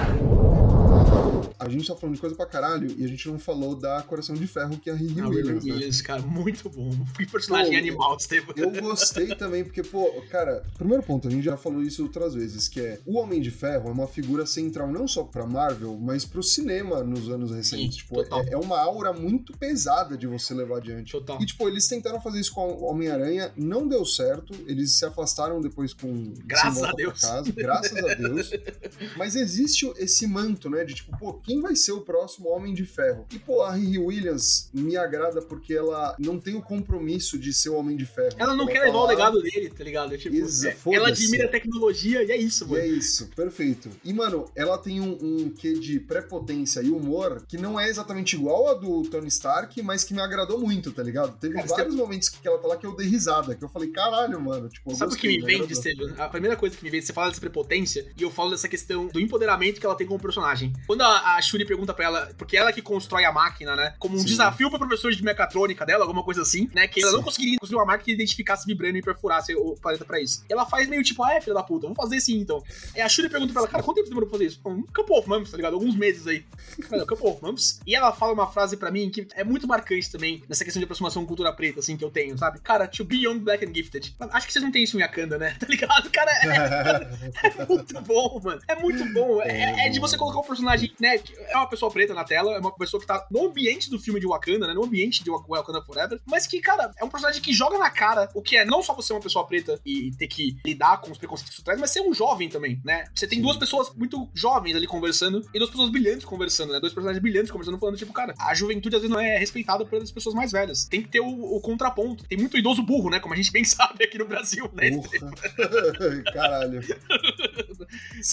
A gente tá falando de coisa pra caralho e a gente não falou da Coração de Ferro, que é a Riri Ah, Williams, né? Williams, cara, muito bom. Que personagem Pô, animal, Estevam. Eu gostei também, porque, pô, cara, primeiro ponto, a gente já falou isso outras vezes, que é o Homem de Ferro é uma figura central não só pra Marvel, mas pro cinema nos anos recentes. Sim, tipo, total. é, é uma aura muito pesada de você levar adiante. Total. E, tipo, eles tentaram fazer isso com o Homem-Aranha, não deu certo, eles se afastaram depois com Graças a Deus. Casa, graças a Deus. Mas existe esse manto, né, de tipo, pô, quem vai ser o próximo Homem de Ferro? E, pô, a Riri Williams me agrada porque ela não tem o compromisso de ser o Homem de Ferro. Ela não quer tá levar o legado dele, tá ligado? Tipo, Exa- é- ela admira a tecnologia e é isso, E mano. é isso, perfeito. E, mano, ela tem um, um quê de prepotência e humor que não é exatamente igual a do Tony Stark, mas que me agradou muito, tá ligado? Teve Cara, vários momentos que ela tá lá que eu dei risada, que eu falei, caralho, mano. Tipo, Sabe o que me vende, agradou. Estevam? A primeira coisa que me vende, você fala dessa prepotência, e eu falo dessa questão do empoderamento que ela tem como personagem. Quando a, a Shuri pergunta pra ela, porque ela que constrói a máquina, né? Como um Sim. desafio pra professor de mecatrônica dela, alguma coisa assim, né? Que ela Sim. não conseguiria construir uma máquina que identificasse vibrando e perfurasse o planeta pra isso. E ela faz meio tipo, ah, é, filha da puta, vamos fazer sim então. E a Shuri pergunta pra ela, cara, quanto tempo demorou pra fazer isso? Um couple of months, tá ligado? Alguns meses aí. Cara, couple of months. E ela fala uma frase pra mim que é muito marcante também, nessa questão de aproximação com cultura preta, assim, que eu tenho, sabe? Cara, to be young, black and gifted. Acho que vocês não têm isso em Wakanda, né? Tá ligado? Cara, é, é muito bom, mano. É muito bom. É, é de você colocar um personagem, né? É uma pessoa preta na tela, é uma pessoa que tá no ambiente do filme de Wakanda, né? No ambiente de Wakanda Forever. Mas que, cara, é um personagem que joga na cara o que é não só você ser uma pessoa preta e ter que lidar com os preconceitos que traz, mas ser um jovem também, né? Você tem Sim. duas pessoas muito jovens ali conversando e duas pessoas brilhantes conversando, né? Dois personagens brilhantes conversando, falando, tipo, cara, a juventude às vezes não é respeitada pelas pessoas mais velhas. Tem que ter o, o contraponto. Tem muito idoso burro, né? Como a gente bem sabe aqui no Brasil, né? Caralho.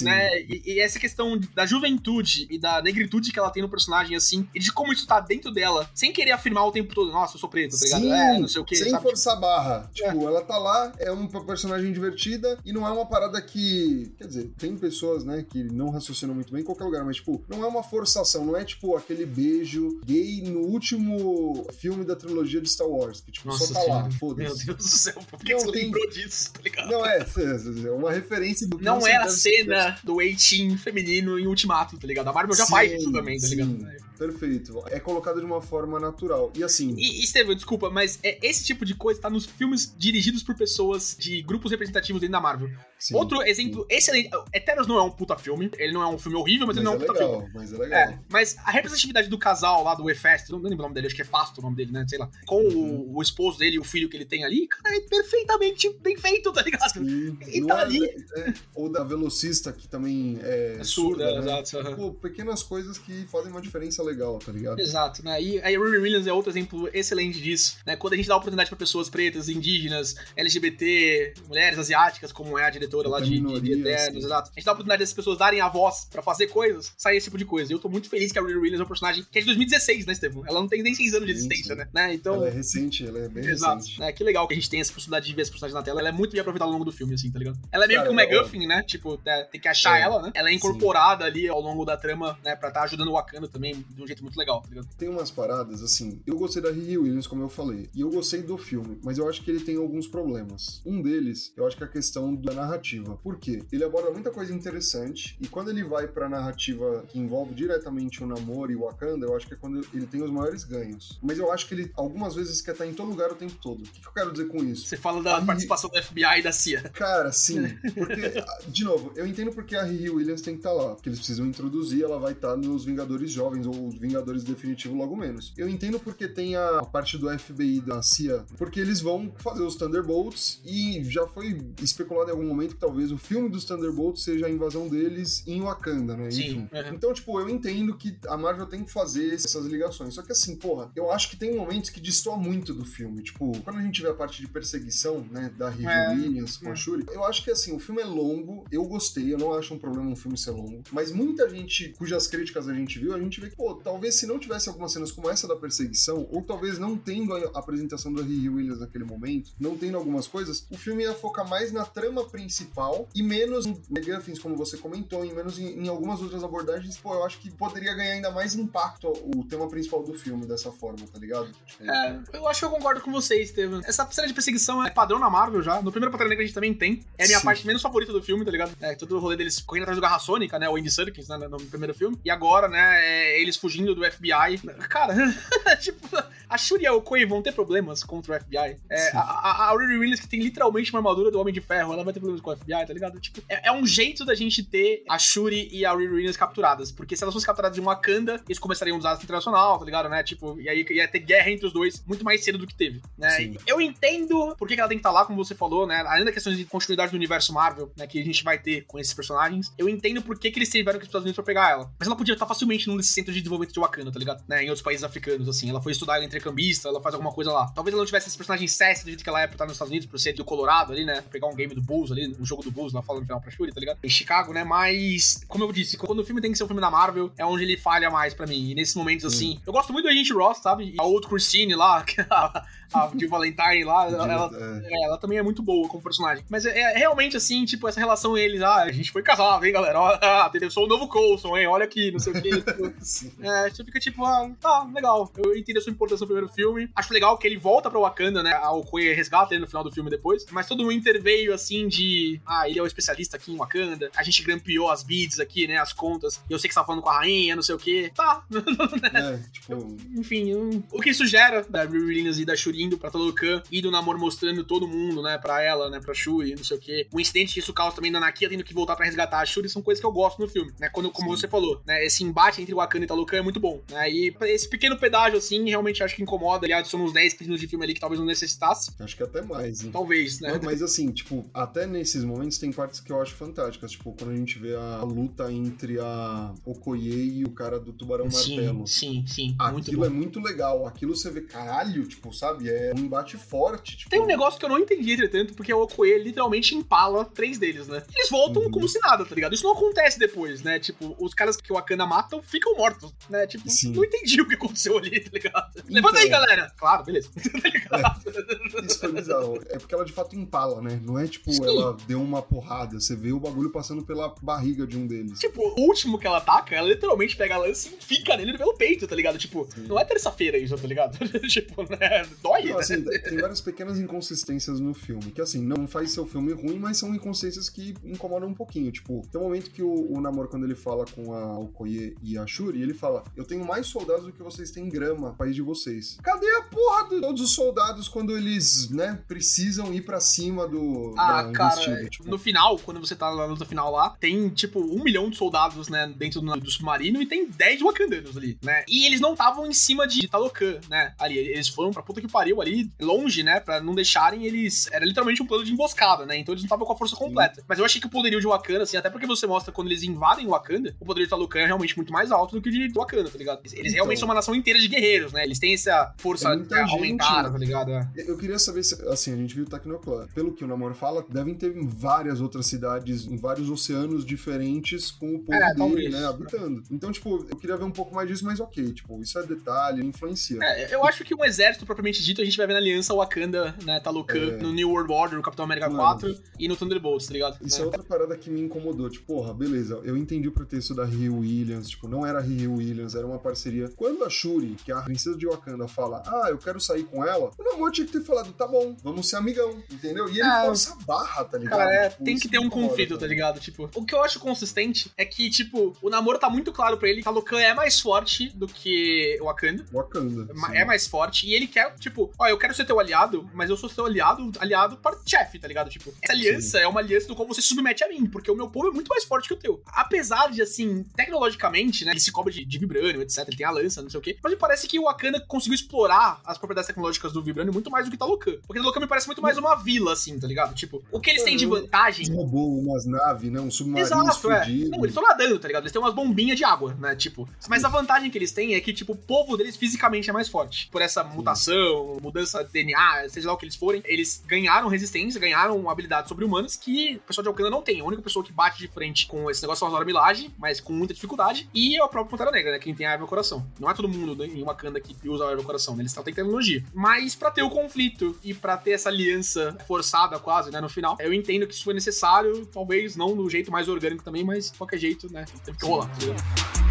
Né? E, e essa questão da juventude e da negritude que ela tem no personagem, assim, e de como isso tá dentro dela, sem querer afirmar o tempo todo, nossa, eu sou preta, tá ligado? Sim, é, não sei o que, sem sabe? forçar a barra. Tipo, ela tá lá, é uma personagem divertida e não é uma parada que. Quer dizer, tem pessoas, né, que não raciocinam muito bem em qualquer lugar, mas, tipo, não é uma forçação, não é tipo aquele beijo gay no último filme da trilogia de Star Wars, que, tipo, Nossa só tá lá, Senhora. Meu foda-se. Deus do céu, por que, Não, que você tem- lembrou disso, tá ligado? Não, é, é uma referência do que Não você era cena do A-Team feminino em Ultimato, tá ligado? A Marvel já Sim, faz isso também, tá sim. Perfeito. É colocado de uma forma natural. E assim, E, e Steven, desculpa, mas é, esse tipo de coisa tá nos filmes dirigidos por pessoas de grupos representativos dentro da Marvel. sim, Outro exemplo excelente. Eternos não é um puta filme. Ele não é um filme horrível, mas, mas ele não é é um puta filme. legal, mas é legal. É, mas a representatividade do casal lá do Efesto, não lembro o nome dele, acho que é Fasto o nome dele, né? Sei lá. Com Uhum. o, o esposo dele e o filho que ele tem ali, cara, é perfeitamente bem feito, tá ligado? Sim, E não tá é- ali. é, ou da velocista, que também é, É surda, né? exato. Pô, pequenas coisas que fazem uma diferença legal, tá ligado? Exato, né? E a Riri Williams é outro exemplo excelente disso, né? Quando a gente dá oportunidade pra pessoas pretas, indígenas, LGBT, mulheres asiáticas, como é a diretora lá de, de, Eternos, sim. exato. A gente dá a oportunidade dessas pessoas darem a voz pra fazer coisas, sair esse tipo de coisa. E eu tô muito feliz que a Riri Williams é um personagem que é de 2016, né, Estevão? Ela não tem nem seis anos de Sim, existência, sim. né? né? Então. Ela é recente, ela é bem Exato. recente. É, que legal que a gente tem essa possibilidade de ver esse personagem na tela. Ela é muito bem aproveitada ao longo do filme, assim, tá ligado? Ela é meio Cara, que um é MacGuffin, né? Tipo, é, tem que achar É. ela, né? Ela é incorporada ali ao longo da trama, né? Pra estar ajudando o Wakanda também de um jeito muito legal, tá ligado? Tem umas paradas, assim, eu gostei da Riri Williams, como eu falei, e eu gostei do filme, mas eu acho que ele tem alguns problemas. Um deles, eu acho que é a questão da narrativa. Por quê? Ele aborda muita coisa interessante, e quando ele vai pra narrativa que envolve diretamente o namoro e o Wakanda, eu acho que é quando ele tem os maiores ganhos. Mas eu acho que ele, algumas vezes, quer estar em todo lugar o tempo todo. O que, que eu quero dizer com isso? Você fala da Aí- participação do FBI e da CIA. Cara, sim. Porque, de novo, eu entendo porque a Riri Williams tem que estar lá. Porque eles precisam introduzir, ela vai estar nos Vingadores Jovens ou Vingadores Definitivo logo menos. Eu entendo porque tem a parte do FBI da CIA, porque eles vão fazer os Thunderbolts e já foi especulado em algum momento que talvez o filme dos Thunderbolts seja a invasão deles em Wakanda, né? Sim, uhum. Então, tipo, eu entendo que a Marvel tem que fazer essas ligações. Só que assim, porra, eu acho que tem momentos que destoa muito do filme. Tipo, quando a gente vê a parte de perseguição, né, da Riri É. Williams com a Shuri, eu acho que assim, o filme é longo, eu gostei, eu não acho um problema um filme ser longo, mas muita gente cujas críticas a gente viu, a gente vê que, pô, talvez se não tivesse algumas cenas como essa da perseguição, ou talvez não tendo a apresentação do Riri Williams naquele momento, não tendo algumas coisas, o filme ia focar mais na trama principal e menos em McGuffins, como você comentou, e menos em, em, algumas outras abordagens. Pô, eu acho que poderia ganhar ainda mais impacto o tema principal do filme dessa forma, tá ligado? É, eu acho que eu concordo com você, Steven. Essa cena de perseguição é padrão na Marvel já. No primeiro Pantera Negra a gente também tem. É a minha Sim. parte menos favorita do filme, tá ligado? É todo o rolê deles correndo atrás do Garra Sônica, né? O Andy Serkins, né? No primeiro filme. E agora, né? É eles fugindo do FBI. Cara, tipo, a Shuri e o Okoye vão ter problemas contra o FBI. É, a, a, a Riri Williams, que tem literalmente uma armadura do Homem de Ferro, ela vai ter problemas com o FBI, tá ligado? Tipo, é, é um jeito da gente ter a Shuri e a Riri Williams capturadas. Porque se elas fossem capturadas em Wakanda, eles começariam a usar internacional, tá ligado, né? Tipo, e aí ia ter guerra entre os dois muito mais cedo do que teve, né? Eu entendo por que ela tem que estar tá lá, como você falou, né? Além da questão de continuidade do universo Marvel, né? Que a gente vai ter com esses personagens, eu entendo por que, que eles tiveram que os Estados Unidos pra pegar ela. Mas ela podia estar facilmente num desses centros de desenvolvimento de Wakanda, tá ligado? Né? Em outros países africanos, assim. Ela foi estudar, ela é intercambista, ela faz alguma coisa lá. Talvez ela não tivesse esse personagem sexy do jeito que ela é pra estar nos Estados Unidos, por ser do Colorado ali, né? Pegar um game do Bulls ali, um jogo do Bulls lá falando no final pra Shuri, tá ligado? Em Chicago, né? Mas, como eu disse, quando o filme tem que ser um filme da Marvel, é onde ele falha mais pra mim. E nesses momentos, assim, eu gosto muito do Agent Ross, sabe? A outra Christine lá, a, a de Valentine lá, ela, é. ela, também é muito boa como personagem. Mas é, é, realmente assim, tipo, essa relação eles, ah, a gente foi casado, hein, galera? Ah, entendeu? Sou o novo Coulson, hein? Olha aqui, não sei o que. Tipo, é, você fica tipo, ah, tá, legal. Eu entendo a sua importância no primeiro filme. Acho legal que ele volta pra Wakanda, né? A Okoye resgata ele no final do filme depois. Mas todo um interveio, assim, de, ah, ele é o especialista aqui em Wakanda. A gente grampeou as beads aqui, né? As contas. E eu sei que você tá falando com a rainha, não sei o que. Tá. é, tipo... Enfim, um, o que isso gera da Riri e da Shuri indo pra Talocan e do namoro mostrando todo mundo, né? Pra ela, né? Pra Shuri, não sei o que. O incidente que isso causa também da Nakia tendo que voltar pra resgatar a Shuri são coisas que eu gosto no filme, né? Quando, como Sim. você falou, né? Esse embate entre Wakanda e Talocan é muito bom, né? E esse pequeno pedágio, assim, realmente acho que incomoda. Ele adiciona uns 10 minutos de filme ali que talvez não necessitasse. Acho que até mais, hein? Talvez, né? Mas, mas assim, tipo, até nesses momentos tem partes que eu acho fantásticas. Tipo, quando a gente vê a luta entre a Okoye e o cara do Tubarão sim, Martelo. Sim, sim. Aquilo é muito legal. Aquilo você vê, caralho, tipo, sabe? É um embate forte. Tipo... Tem um negócio que eu não entendi, entretanto, porque o Okoye literalmente empala três deles, né? Eles voltam uhum. como se nada, tá ligado? Isso não acontece depois, né? Tipo, os caras que o Akana matam ficam mortos, né? Tipo, sim. não entendi o que aconteceu ali, tá ligado? Então, Levanta aí, galera! Claro, beleza. tá ligado? É, isso foi bizarro. É porque ela de fato empala, né? Não é tipo, sim. ela deu uma porrada. Você vê o bagulho passando pela barriga de um deles. Tipo, o último que ela ataca, ela literalmente pega a lança e fica nele pelo peito, tá ligado? Tipo, sim. não é terça-feira isso, tá ligado? tipo, né? Dói, não, né? Assim, tem várias pequenas inconsistências no filme, que assim, não faz seu filme ruim, mas são inconsistências que incomodam um pouquinho. Tipo, tem um momento que o, o Namor, quando ele fala com a Okoye e a Shuri, ele fala: Eu tenho mais soldados do que vocês têm grama país de vocês. Cadê a porra de todos os soldados quando eles, né, precisam ir para cima do. Ah, cara, tipo... no final, quando você tá na luta final lá, tem tipo um milhão de soldados, né, dentro do, do submarino e tem 10 wakandanos ali, né? E eles não estavam em cima de Talocan, né? Ali, eles foram pra puta que pariu ali, longe, né? Pra não deixarem eles. Era literalmente um plano de emboscada, né? Então eles não estavam com a força completa. Sim. Mas eu achei que o poderio de Wakanda, assim, até porque você mostra quando eles invadem Wakanda, o poderio de Talocan é realmente muito mais alto do que o de Wakanda, tá ligado? Eles então, realmente são uma nação inteira de guerreiros, né? Eles têm essa força é aumentada, tá ligado? É. Eu queria saber se, assim, a gente viu o Tecnoclã. Pelo que o Namor fala, devem ter várias outras cidades, em vários oceanos diferentes com o povo é, dele, talvez. né, habitando. Então, tipo, eu queria ver um pouco mais disso, mas ok, tipo, isso é detalhe, influencia. É, eu acho que um exército propriamente dito, a gente vai ver na aliança Wakanda, né, Talocan, é... no New World Order, no Capitão América Mano, 4 e no Thunderbolts, tá ligado? Isso é. é outra parada que me incomodou, tipo, porra, beleza, eu entendi o pretexto da Rio Williams, tipo, não era Rio Williams, era uma parceria. Quando a Shuri, que é a princesa de Wakanda, fala, ah, eu quero sair com ela, o Namor tinha que ter falado, tá bom, vamos ser amigão, entendeu? E ele ah, força a barra, tá ligado? Cara, é, tipo, tem que ter um conflito, tá ligado? Tipo, o que eu acho consistente é que, tipo, o namoro tá muito claro pra ele que a Locan é mais forte do que Wakanda. Wakanda. É mais forte. E ele quer, tipo, ó, eu quero ser teu aliado, mas eu sou seu aliado, aliado para chefe, tá ligado? Tipo, essa aliança sim. é uma aliança do qual você se submete a mim, porque o meu povo é muito mais forte que o teu. Apesar de, assim, tecnologicamente, né, ele se cobre de, de vibrânio, etc, ele tem a lança, não sei o quê, mas me parece que o Wakanda conseguiu explorar as propriedades tecnológicas do vibrânio muito mais do que Talocan. Porque Talocan me parece muito mais uma vila, assim, tá ligado? Tipo, o que eles têm de vantagem... Roubou umas naves, né, um submarino Exato, é. Não, eles estão nadando, tá ligado? Eles têm umas bombinhas de água, né, tipo... Mas a vantagem que eles têm é que, tipo, o povo deles fisicamente é mais forte. Por essa mutação, mudança de DNA, seja lá o que eles forem, eles ganharam resistência, ganharam habilidades sobre-humanas que o pessoal de Wakanda não tem. A única pessoa que bate de frente com esse negócio é o Milage, mas com muita dificuldade, e é o próprio Pantera Negra. Negra, né? Quem tem a erva coração. Não é todo mundo né, em Wakanda que usa a erva coração, né? Eles têm tecnologia. Mas pra ter o conflito e pra ter essa aliança forçada quase, né? No final, eu entendo que isso foi necessário, talvez não do jeito mais orgânico também, mas de qualquer jeito, né? Teve que rolar. tá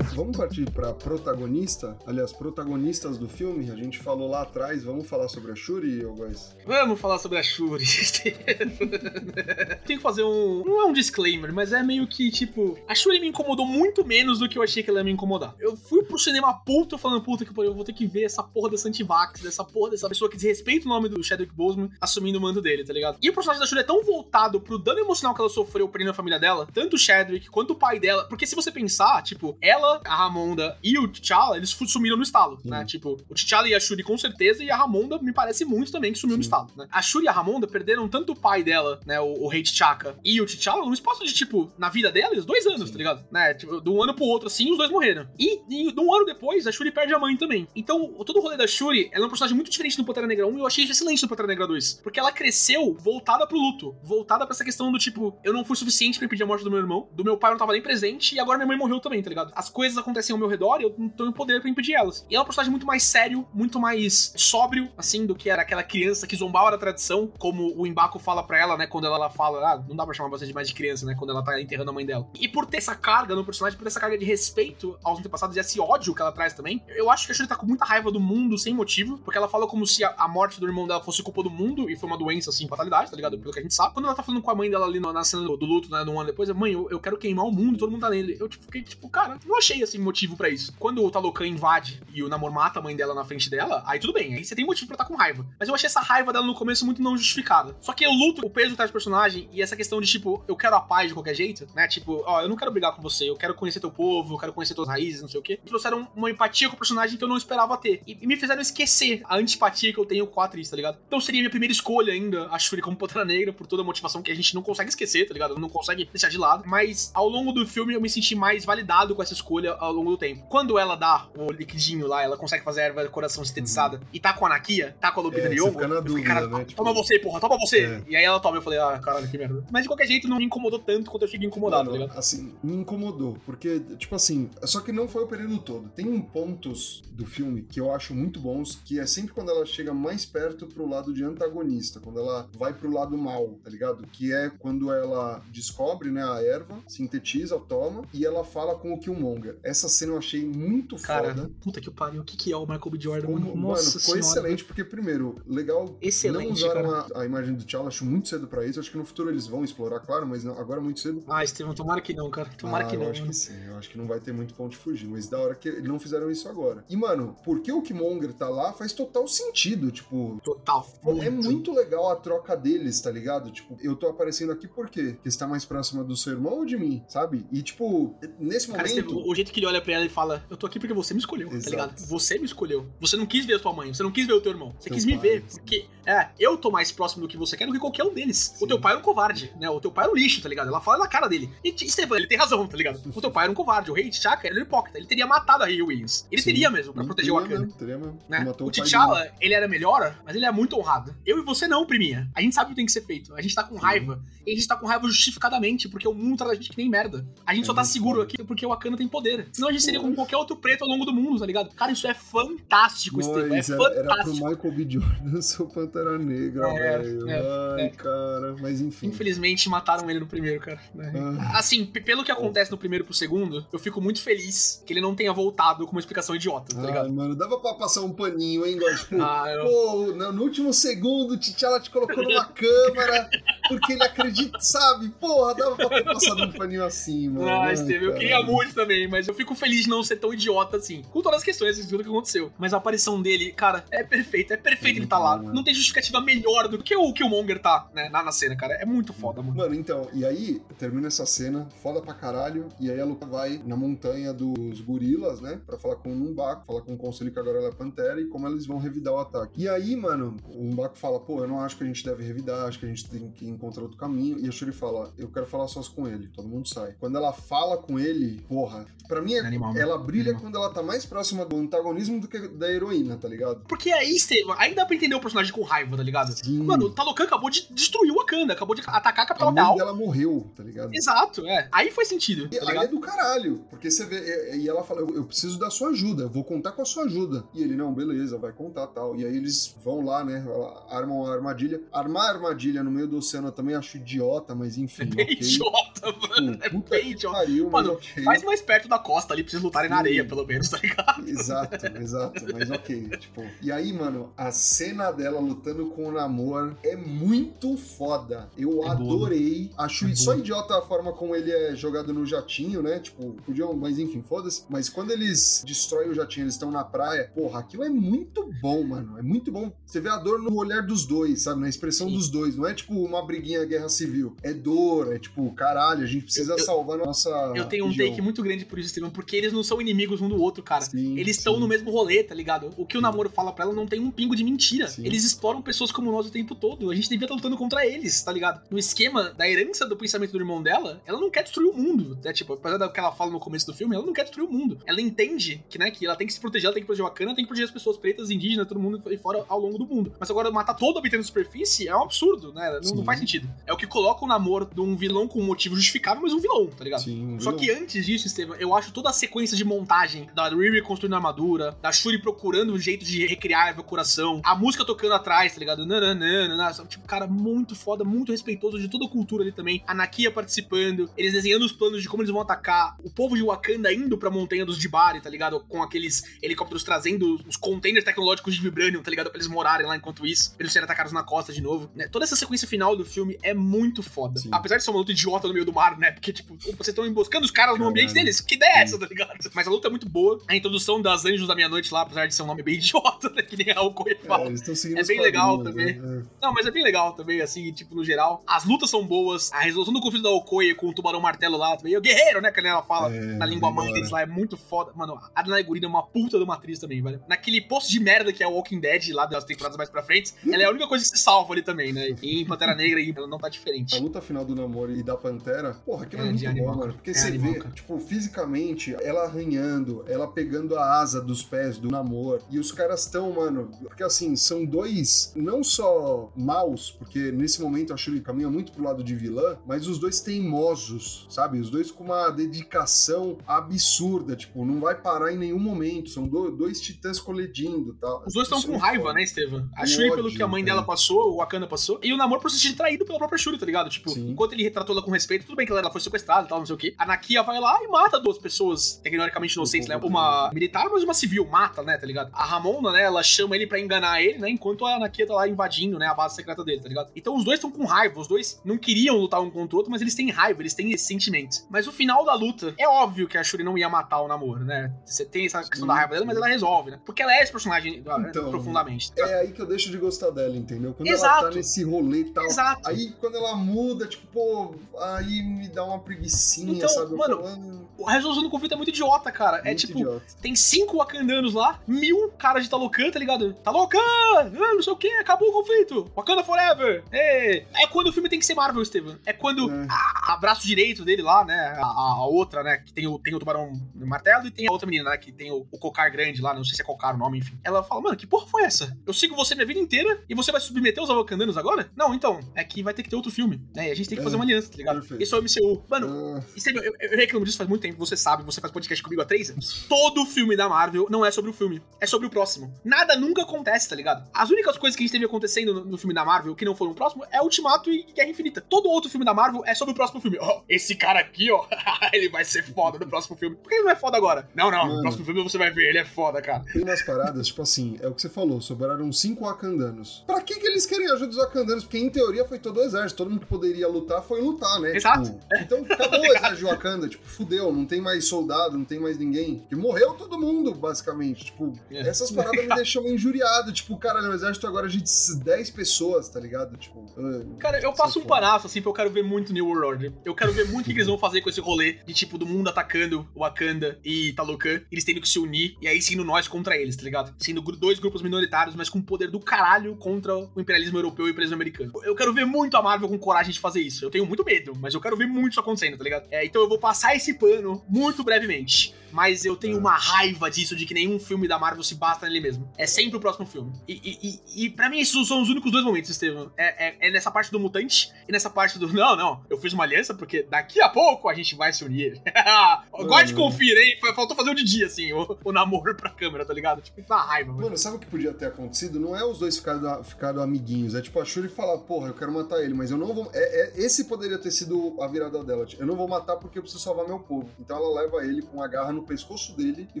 Vamos partir pra protagonista, aliás, protagonistas do filme. A gente falou lá atrás, vamos falar sobre a Shuri, guys? Vamos falar sobre a Shuri. Tem que fazer um. Não é um disclaimer, mas é meio que tipo. A Shuri me incomodou muito menos do que eu achei que ela ia me incomodar. Eu fui pro cinema puto falando, puta que eu vou ter que ver essa porra dessa antivax, dessa porra dessa pessoa que desrespeita o nome do Chadwick Boseman assumindo o mando dele, tá ligado? E o personagem da Shuri é tão voltado pro dano emocional que ela sofreu prendendo a família dela, tanto o Chadwick quanto o pai dela. Porque se você pensar, tipo, ela, a Ramonda e o T'Challa, eles sumiram no estalo, Sim. né? Tipo, o T'Challa e a Shuri com certeza, e a Ramonda me parece muito também que sumiu no Sim. estalo, né? A Shuri e a Ramonda perderam tanto o pai dela, né, o, o rei T'Chaka, e o T'Challa, num espaço de, tipo, na vida deles, dois anos, Sim. tá ligado? Né? Tipo, de um ano pro outro, assim, os dois morreram. E, e de um ano depois, a Shuri perde a mãe também. Então, todo o rolê da Shuri, ela é um personagem muito diferente do Pantera Negra 1, e eu achei excelente no Pantera Negra 2. Porque ela cresceu voltada pro luto, voltada pra essa questão do, tipo, eu não fui suficiente pra impedir a morte do meu irmão, do meu pai eu não tava nem presente, e agora minha mãe morreu também, tá ligado? As coisas acontecem ao meu redor e eu não tenho poder pra impedir elas. E ela é um personagem muito mais sério, muito mais sóbrio, assim, do que era aquela criança que zombava da tradição, como o Embaco fala pra ela, né, quando ela, fala, ah, não dá pra chamar de mais de criança, né, quando ela tá enterrando a mãe dela. E por ter essa carga no personagem, por ter essa carga de respeito aos antepassados e esse ódio que ela traz também, eu acho que a Shuri tá com muita raiva do mundo sem motivo, porque ela fala como se a, morte do irmão dela fosse culpa do mundo e foi uma doença, assim, fatalidade, tá ligado? Pelo que a gente sabe. Quando ela tá falando com a mãe dela ali na cena do, do luto, né, no ano depois, mãe, eu, eu quero queimar o mundo, todo mundo tá nele. Eu tipo, fiquei tipo, cara, não achei, assim, motivo pra isso. Quando o Talocan invade e o Namor mata a mãe dela na frente dela, aí tudo bem, aí você tem motivo pra estar com raiva. Mas eu achei essa raiva dela no começo muito não justificada. Só que eu luto o peso do personagem e essa questão de, tipo, eu quero a paz de qualquer jeito, né? Tipo, ó, eu não quero brigar com você, eu quero conhecer teu povo, eu quero conhecer tuas raízes, não sei o quê. Trouxeram uma empatia com o personagem que eu não esperava ter. E, e me fizeram esquecer a antipatia que eu tenho com a atriz, tá ligado? Então seria minha primeira escolha ainda, a Shuri como Pantera Negra, por toda a motivação que a gente não consegue esquecer, tá ligado? Não consegue deixar de lado. Mas ao longo do filme eu me senti mais validado com essa escolha ao longo do tempo. Quando ela dá o liquidinho lá, ela consegue fazer a erva do coração sintetizada e tá com a Anakia, tá com a Lupita É, fica na eu fiquei, cara, né? Tipo, toma você, porra, toma você. É. E aí ela toma, eu falei, ah, caralho, que merda. Mas de qualquer jeito não me incomodou tanto quanto eu cheguei incomodado, tá Mano, ligado? assim, me incomodou, porque, tipo assim, só que não foi o período todo. Tem pontos do filme que eu acho muito bons, que é sempre quando ela chega mais perto pro lado de antagonista, quando ela vai pro lado mal, tá ligado? Que é quando ela descobre, né, a erva, sintetiza, toma, e ela fala com o Killmonger. Essa cena eu achei muito Cara, foda. puta que pariu, o que que é o Michael B. Jordan? Como, mano? mano, Nossa ficou senhora. excelente, porque, primeiro, legal. Excelente, não usaram a, a imagem do T'Challa, acho muito cedo pra isso. Acho que no futuro eles vão explorar, claro, mas não- agora é muito cedo. Ah, Estevam, tomara que não, cara. Tomara ah, que não. Eu acho mano. que sim, eu acho que não vai ter muito ponto de fugir, mas da hora que eles não fizeram isso agora. E, mano, porque o Killmonger tá lá faz total sentido, tipo. Total. pô, É muito legal a troca deles, tá ligado? Tipo, eu tô aparecendo aqui por quê? Porque você tá mais próxima do seu irmão ou de mim, sabe? E, tipo, nesse Cara, momento. Estevam, o jeito que ele olha pra ela e fala, eu tô aqui porque você me escolheu, Exato. tá ligado? Você me escolheu. Você não quis ver a tua mãe, você não quis ver o teu irmão. Você Teu quis me pai, ver, sim. porque, é, eu tô mais próximo do que você quer do que qualquer um deles. Sim. O teu pai era um covarde, né? O teu pai era um lixo, tá ligado? Ela fala na cara dele. E, Estevam, ele tem razão, tá ligado? O teu pai era um covarde. O rei T'Chaka era um hipócrita. Ele teria matado a Rey Williams. Ele Sim. teria mesmo, pra Não proteger o Wakanda. teria mesmo. né? O pai T'Challa, ele era melhor, mas ele é muito honrado. Eu e você não, priminha. A gente sabe o que tem que ser feito. A gente tá com raiva. E a gente tá com raiva justificadamente, porque o mundo trata a gente que nem merda. A gente É só tá muito seguro foda. aqui porque o Wakanda tem poder. Senão a gente seria como qualquer outro preto ao longo do mundo, tá ligado? Cara, isso é fantástico, Estevam. É Mas era, pro fantástico. Michael B. Jordan ser o Pantera Negra, É, velho. é, Ai, é. cara. Mas enfim. Infelizmente mataram ele no primeiro, cara. né? Ah. Assim, pelo que acontece no primeiro pro segundo, eu fico muito feliz que ele não tenha voltado com uma explicação idiota, tá ligado? mano, dava pra passar um paninho, hein, igual, tipo, Ah, eu- pô, no, último segundo o T'Challa te colocou numa câmera porque ele acredita, sabe? Porra, dava pra ter passado um paninho assim, mano. Ah, Ai, Steve, eu queria muito também, mas eu fico feliz de não ser tão idiota assim. Com todas as questões tudo que aconteceu. Mas a aparição dele, cara, é perfeito. É perfeito É ele tá lá. bom, né? Não tem justificativa melhor do que o Killmonger tá, né, na, na cena, cara. É muito foda, mano. Mano, então, e aí termina essa cena, foda pra caralho, e aí a Luca vai na montanha dos gorilas, né, pra falar com o Numbaco, falar com o conselho que agora ela é Pantera e como eles vão revidar o ataque. E aí, mano, o Numbaco fala, pô, eu não acho que a gente deve revidar, acho que a gente tem que encontrar outro caminho, e a Shuri fala, eu quero falar sós com ele, todo mundo sai. Quando ela fala com ele, porra, pra mim, é- Animal, né? ela brilha Animal. quando ela tá mais próxima do antagonismo do que da heroína, tá ligado? Porque aí, Estevam, aí dá pra entender o personagem com raiva, tá ligado? Sim. Mano, o Talocan acabou de destruir o Wakanda, acabou de atacar a capital real. dela morreu, tá ligado? Exato, é. Aí faz sentido, E tá aí é do caralho, porque você vê, e, ela fala, eu, eu preciso da sua ajuda, eu vou contar com a sua ajuda. E ele, não, beleza, vai contar tal. E aí eles vão lá, né, armam a armadilha. Armar a armadilha no meio do oceano eu também acho idiota, mas enfim, Bem ok. idiota, mano. Pô, É puta bem idiota. pariu, mas Mano, ok. Faz mais perto da costa ali pra vocês lutarem na areia, pelo menos, tá ligado? Exato, exato, mas ok, tipo. E aí, mano, a cena dela lutando com o Namor é muito foda. Eu É boa. adorei. Acho É só boa. idiota a forma como ele é jogado no jatinho, né? Tipo, podiam, mas enfim, foda-se. Mas quando eles destroem o jatinho, eles estão na praia, porra, aquilo é muito bom, mano. É muito bom. Você vê a dor no olhar dos dois, sabe? Na expressão Sim. dos dois. Não é tipo uma briguinha guerra civil. É dor, é tipo, caralho, a gente precisa Eu- salvar a nossa. Eu tenho um região. take muito grande por isso, Porque eles não são inimigos um do outro, cara. Sim, Eles estão no mesmo rolê, tá ligado? O que o namoro fala pra ela não tem um pingo de mentira. Sim. Eles exploram pessoas como nós o tempo todo. A gente devia estar lutando contra eles, tá ligado? No esquema da herança do pensamento do irmão dela, ela não quer destruir o mundo. Né? Tipo, apesar do que ela fala no começo do filme, ela não quer destruir o mundo. Ela entende que, né, que ela tem que se proteger, ela tem que proteger o Wakanda, tem que proteger as pessoas pretas, indígenas, todo mundo e fora ao longo do mundo. Mas agora matar todo habitante da superfície é um absurdo, né? Não, não faz sentido. É o que coloca o namoro de um vilão com um motivo justificável, mas um vilão, tá ligado? Sim, Só viu? que antes disso, Estevam, eu acho toda a sequência de montagem da Riri construindo a armadura, da Shuri procurando um jeito de recriar a evacuação, a música tocando atrás, tá ligado? Nananana, sabe? tipo, cara, muito foda, muito respeitoso de toda a cultura ali também. A Nakia participando, eles desenhando os planos de como eles vão atacar, o povo de Wakanda indo pra montanha dos Jibari, tá ligado? Com aqueles helicópteros trazendo os containers tecnológicos de Vibranium, tá ligado? Pra eles morarem lá enquanto isso, pra eles serem atacados na costa de novo, né? Toda essa sequência final do filme é muito foda. Sim. Apesar de ser uma luta idiota no meio do mar, né? Porque, tipo, vocês estão emboscando os caras no ambiente deles. Que ideia é essa, tá ligado? Mas a luta é muito boa. A introdução das Anjos da Meia-Noite lá, apesar de ser um nome bem idiota, né? Que nem a Okoye É, fala. É os bem legal quadrinhos, né? Não, mas é bem legal também, assim, tipo, no geral. As lutas são boas. A resolução do conflito da Okoye com o Tubarão Martelo lá também. E o Guerreiro, né? Que ela fala É, na língua mãe deles lá. É muito foda. Mano, a Adonai Gurina é uma puta de uma atriz também, velho. Naquele post de merda que é o Walking Dead, lá das temporadas mais pra frente, ela é a única coisa que se salva ali também, né? E em Pantera Negra ela não tá A diferente. luta final do Namor e da Pantera, porra, aquilo é, É, muito mano. Porque É você animal, vê, cara. tipo, fisicamente, ela arranhando, ela pegando a asa dos pés do Namor. E os caras estão, mano. Porque assim, são dois, não só maus, porque nesse momento a Shuri caminha muito pro lado de vilã, mas os dois teimosos, sabe? Os dois com uma dedicação absurda, tipo, não vai parar em nenhum momento. São do- dois titãs colidindo tá? Os dois estão é com muito raiva, foda. né, Estevam? A Shuri pelo ódio, que a mãe cara. dela passou, o Wakanda passou, e o namoro por se sentir traído pela própria Shuri, tá ligado? Tipo, Sim. enquanto ele retratou ela com respeito, tudo bem que ela foi sequestrada e tal, não sei o quê. A Nakia vai lá e mata duas pessoas tecnicamente inocentes, né? Uma militar, mas uma civil, mata, né, tá ligado? A Ramona, né, ela chama ele pra enganar ele, né, enquanto a Nakia tá lá invadindo, né, a base secreta dele, tá ligado? Então os dois estão com raiva, os dois não queriam lutar um contra o outro, mas eles têm raiva, eles têm esses sentimentos. Mas o final da luta, é óbvio que a Shuri não ia matar o namoro, né? Você tem essa questão Sim, da raiva dela, mas ela resolve, né? Porque ela é esse personagem ah, Então, profundamente. tá? É aí que eu deixo de gostar dela, entendeu? Quando ela Exato. tá nesse rolê e tal. Exato. Aí quando ela muda, tipo, pô, aí me dá uma preguicinha, Então, sabe? Mano, ah, A resolução do conflito é muito idiota, cara. é muito tipo, idiota. tem cinco Wakandanos lá, mil caras de Talocan, tá ligado? Talocan! Ah, não sei o que, acabou o conflito. Wakanda Forever! Ei. É quando o filme tem que ser Marvel, Steven. É quando É. a, a braço direito dele lá, né? A, a- outra, né? Que tem o, tem o tubarão martelo e tem a outra menina, né? Que tem o, o cocar grande lá, não sei se é cocar o nome, enfim. Ela fala, mano, que porra foi essa? Eu sigo você minha vida inteira e você vai submeter os Wakandanos agora? Não, então, é que vai ter que ter outro filme, né? E a gente tem que É. fazer uma aliança, tá ligado? Perfeito. Esse é o MCU. Mano, Ah, Estevam, eu, eu reclamo disso faz muito tempo, você sabe, você faz podcast comigo há três anos. Todo filme da Marvel não é sobre o filme, é sobre o próximo. Nada nunca acontece, tá ligado? As únicas coisas que a gente teve acontecendo no, no filme da Marvel que não foram o próximo é Ultimato e Guerra Infinita. Todo outro filme da Marvel é sobre o próximo filme. Ó, esse cara aqui, ó, ele vai ser foda no próximo filme. Por que ele não é foda agora? Não, não, no Mano. próximo filme você vai ver, ele é foda, cara. tem umas paradas, tipo assim, é o que você falou, sobraram cinco Wakandanos. Pra que, que eles querem ajuda dos Wakandanos? Porque em teoria foi todo o exército, todo mundo que poderia lutar foi lutar, né? Exato. Tipo, então acabou o exército de Wakanda, tipo, fudeu, não tem mais soldado, não tem mais ninguém. Porque morreu todo mundo, basicamente. Tipo, É. essas paradas me deixam injuriado. Tipo, caralho, o exército agora é de 10 pessoas, tá ligado? Tipo, ah, Cara, eu passo um foda. panaço, assim, porque eu quero ver muito New World Order. Eu quero ver muito o que eles vão fazer com esse rolê de, tipo, do mundo atacando Wakanda e Talocan, eles tendo que se unir, e aí sendo nós contra eles, tá ligado? Sendo dois grupos minoritários, mas com poder do caralho contra o imperialismo europeu e o imperialismo americano. Eu quero ver muito a Marvel com coragem de fazer isso. Eu tenho muito medo, mas eu quero ver muito isso acontecendo, tá ligado? É, então eu vou passar esse pano muito brevemente. Mas eu tenho uma raiva disso, de que nenhum filme da Marvel se basta nele mesmo. É sempre o próximo filme. E, e, e, e pra mim, esses são os únicos dois momentos, Estevam. É, é, é nessa parte do mutante e nessa parte do. Não, não, eu fiz uma aliança porque daqui a pouco a gente vai se unir. Gosto de conferir, hein? Faltou fazer o de dia, assim, o, o namoro pra câmera, tá ligado? Tipo, dá raiva, mano. Mano, sabe o que podia ter acontecido? Não é os dois ficarem ficado amiguinhos. É tipo a Shuri falar, porra, eu quero matar ele, mas eu não vou. É, é, esse poderia ter sido a virada dela. Tipo, eu não vou matar porque eu preciso salvar meu povo. Então ela leva ele com a garra no pescoço dele e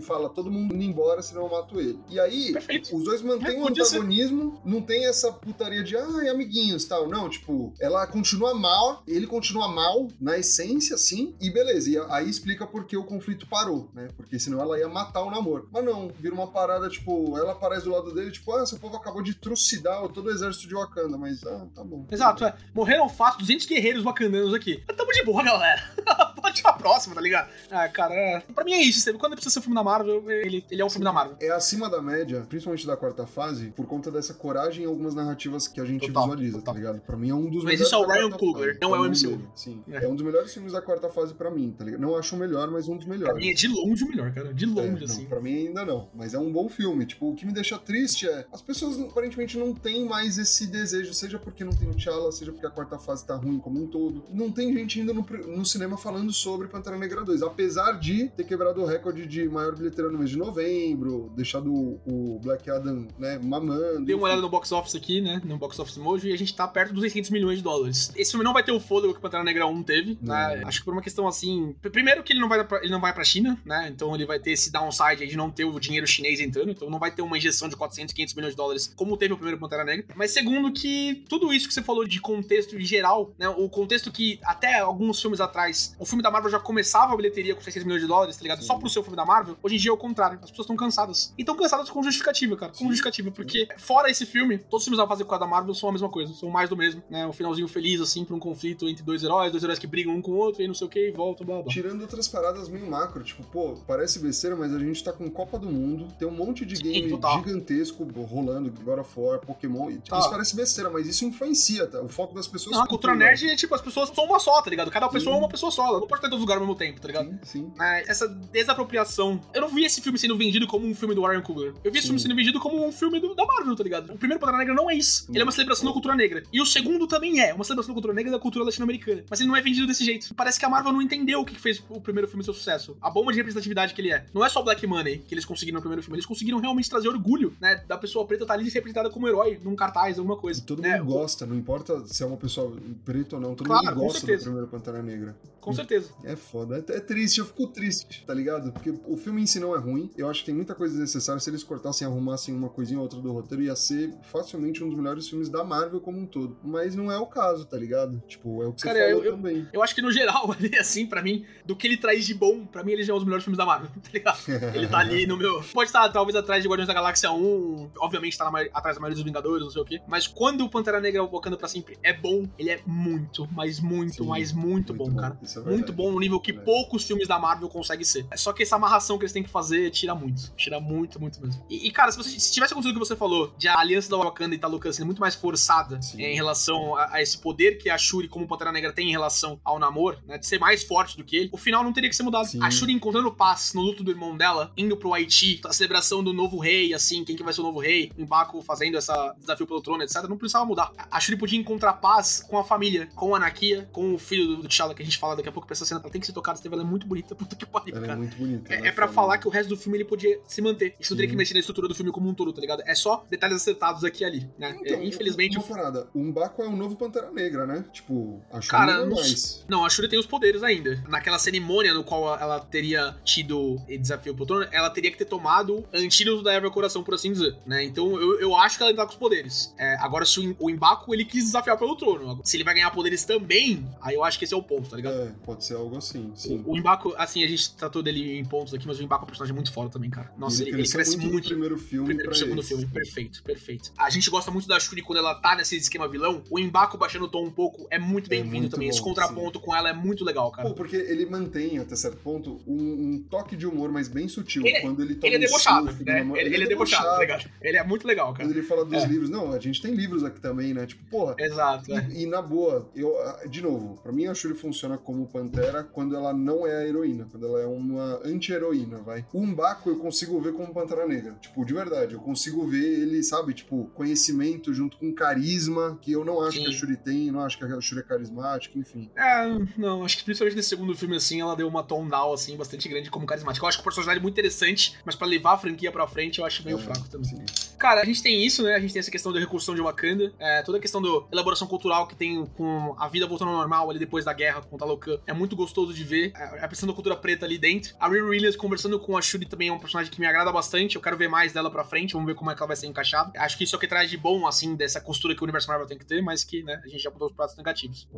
fala: todo mundo indo embora, senão eu mato ele. E aí, Perfeito. os dois mantêm É, o podia ser. antagonismo, não tem essa putaria de ai, amiguinhos tal. Não, tipo, ela continua mal, ele continua mal na essência, sim, e beleza. E aí explica por que o conflito parou, né? Porque senão ela ia matar o namoro. Mas não, vira uma parada, tipo, ela aparece do lado dele, tipo, ah, seu povo acabou de trucidar todo o exército de Wakanda, mas ah, tá bom. Exato, é. Morreram fácil 200 guerreiros wakandanos aqui. Mas tamo de boa, galera. Pode ir pra próxima, tá ligado? Ah, cara, é... pra mim é isso, Estevam. Quando precisa ser um filme da Marvel, ele, ele é um filme da Marvel. É acima da média, principalmente da quarta fase, por conta dessa coragem em algumas narrativas que a gente Total, visualiza, total. tá ligado? Pra mim é um dos Mas melhores. isso é o Ryan Coogler, não é o MCU. dele, Sim. É. É. um dos melhores filmes da quarta fase pra mim, tá ligado? Não acho o melhor, mas um dos Pra melhores. mim é de longe o melhor, cara. De É, longe, não, assim. pra mim ainda não, mas é um bom filme. Tipo, o que me deixa triste é as pessoas aparentemente não têm mais esse desejo, seja porque não tem o T'Challa, seja porque a quarta fase tá ruim como um todo. Não tem gente ainda no, no cinema falando sobre Pantera Negra 2, apesar de ter quebrado o recorde de maior bilheteira no mês de novembro, deixado o, Black Adam, né, mamando. Dei uma olhada no box office aqui, né? No box office Mojo, e a gente tá perto dos 600 milhões de dólares. Esse filme não vai ter o fôlego que o Pantera Negra 1 teve, né? Não. Acho que por uma questão assim. pr- Primeiro que ele não vai pra, ele não vai pra China, né? Então ele vai ter esse downside aí de não ter o dinheiro chinês entrando. Então não vai ter uma injeção de 400, 500 milhões de dólares, como teve o primeiro Pantera Negra. Mas segundo que tudo isso que você falou de contexto em geral, né? O contexto que até alguns filmes atrás, o filme da Marvel já começava a bilheteria com 600 milhões de dólares, tá ligado? Sim. Só pro seu filme da Marvel. Hoje em dia é o contrário. As pessoas estão cansadas. E estão cansadas com justificativa, cara. Com Sim. justificativa. Porque, fora esse filme, todos os filmes da fase 4 da Marvel são a mesma coisa. São mais do mesmo, né? Um finalzinho feliz, assim, pra um conflito entre dois heróis, dois heróis que brigam um com o outro e não sei o que, e voltam, blá blá. Tirando outras paradas meio macro, tipo, pô, parece besteira, mas a gente tá com Copa do Mundo, tem um monte de Sim, game total. gigantesco rolando, God of War, Pokémon, e, Tá. isso parece besteira, mas isso influencia, tá? O foco das pessoas... Não, a cultura nerd é tipo, as pessoas são uma só, tá ligado? Cada pessoa Sim. é uma pessoa só, ela não pode estar em todos os lugares ao mesmo tempo, tá ligado? Sim, sim. É, essa desapropriação. Eu não vi esse filme sendo vendido como um filme do Ryan Coogler. Eu vi esse Sim. filme sendo vendido como um filme do- da Marvel, tá ligado? O primeiro Pantera Negra não é isso. Ele é uma celebração da cultura negra. E o segundo também é, uma celebração da cultura negra e da cultura latino-americana. Mas ele não é vendido desse jeito. Parece que a Marvel não entendeu o que fez o primeiro filme ser um sucesso. A bomba de representatividade que ele é. Não é só Black Money que eles conseguiram no primeiro filme. Eles conseguiram realmente trazer orgulho, né? Da pessoa preta estar ali representada como herói, num cartaz, alguma E coisa. todo né? mundo gosta, não importa se é uma pessoa preta ou não, todo Claro, mundo gosta do primeiro Pantera Negra. Com certeza. É foda, é, é triste, eu fico triste, tá ligado? Porque o filme em si não é ruim, eu acho que tem muita coisa desnecessária, se eles cortassem e arrumassem uma coisinha ou outra do roteiro, ia ser facilmente um dos melhores filmes da Marvel como um todo. Mas não é o caso, tá ligado? Tipo, é o que você Cara, falou eu- eu- também. Eu acho que no geral, ali, assim, pra mim, do que ele traz de bom, pra mim ele já é um dos melhores filmes da Marvel, tá ligado? Ele tá ali no meu. Pode estar talvez atrás de Guardiões da Galáxia 1, obviamente tá na atrás da maioria dos Vingadores, não sei o quê. Mas quando o Pantera Negra Wakanda pra sempre é bom, ele é muito, mas muito, Sim, mas muito, bom, cara. Isso é Muito bom no nível que Verdade. poucos filmes da Marvel conseguem ser. Só que essa amarração que eles têm que fazer tira muito. Tira muito, muito mesmo. E, e, cara, se, você, se tivesse acontecido o que você falou, de a aliança da Wakanda e Talocan sendo muito mais forçada Sim. em relação a, a esse poder que a Shuri, como Pantera Negra, tem em relação ao Namor, né? De ser mais forte do que ele, o final não teria que ser mudado. Sim. A Shuri encontrando paz no luto do irmão dela, indo pro Haiti, a celebração do novo rei, assim, quem que vai ser o novo rei, o Mbaku fazendo essa desafio pelo trono, etc. Não precisava mudar. A Shuri podia encontrar paz com a família, com a Anakia, com o filho do, do T'Challa, que a gente fala daqui a pouco, pra essa cena, ela tem que ser tocada, ela é muito bonita, puta que pariu, é cara. muito bonita. É, ela é pra falar que o resto do filme ele podia se manter. Isso não teria que mexer na estrutura do filme como um todo, tá ligado? É só detalhes acertados aqui e ali, né? Então, É, infelizmente, uma parada, o Mbaku é o novo Pantera Negra, né? Tipo, acho que Cara, não é não- mais. Não, a Shuri tem os poderes ainda. Naquela cerimônia no qual ela teria tido desafio pro trono, ela teria que ter tomado antídoto da erva coração, por assim dizer, né? Então eu, eu acho que ela ainda tá com os poderes. É, agora, se o, o Mbaku, ele quis desafiar pelo trono. Se ele vai ganhar poderes também, aí eu acho que esse é o ponto, tá ligado? É, pode ser algo assim, sim. O, o Mbaku, assim, a gente tratou dele em pontos aqui, mas o Mbaku é um personagem muito foda também, cara. Nossa, ele, ele cresceu cresce muito, muito primeiro filme primeiro pro segundo esse. filme. Perfeito, perfeito. A gente gosta muito da Shuri quando ela tá nesse esquema vilão. O Embaco baixando o tom um pouco é muito É bem-vindo muito também. Esse bom, contraponto com ela é muito legal, cara. Pô, porque ele mantém, até certo ponto, um, um toque de humor, mas bem sutil. Ele- quando ele toma ele é um debochado, susto, né? namoro- Ele, ele é debochado, tá ligado? Ele é muito legal, cara. Quando ele fala dos É. livros, não, a gente tem livros aqui também, né? Tipo, porra. Exato, é. E, e na boa, eu, de novo, pra mim a Shuri funciona como Pantera Pantera quando ela não é a heroína, quando ela é uma anti-heroína, vai. O Umbaco eu consigo ver como Pantera Negra. Tipo, de verdade, eu consigo ver ele, sabe, tipo, conhecimento junto com carisma, que eu não acho Sim. que a Shuri tem, não acho que a Shuri é carismática, enfim. É, não, acho que principalmente nesse segundo filme, assim, ela deu uma tone down, assim, bastante grande como carismática. Eu acho que o personagem é muito interessante, mas pra levar a franquia pra frente, eu acho meio É, fraco também. sim. Cara, a gente tem isso, né? A gente tem essa questão da reconstrução de Wakanda, é, toda a questão da elaboração cultural que tem com a vida voltando ao normal ali depois da guerra com o Talocan. É muito gostoso de ver. É, a questão da cultura preta ali dentro. A Riri Williams conversando com a Shuri também é um personagem que me agrada bastante. Eu quero ver mais dela pra frente. Vamos ver como é que ela vai ser encaixada. Acho que isso é o que traz de bom, assim, dessa costura que o universo Marvel tem que ter, mas que, né, a gente já botou os pratos negativos.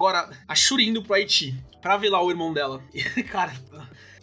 Agora, a Shuri indo pro Haiti pra ver lá o irmão dela. Cara.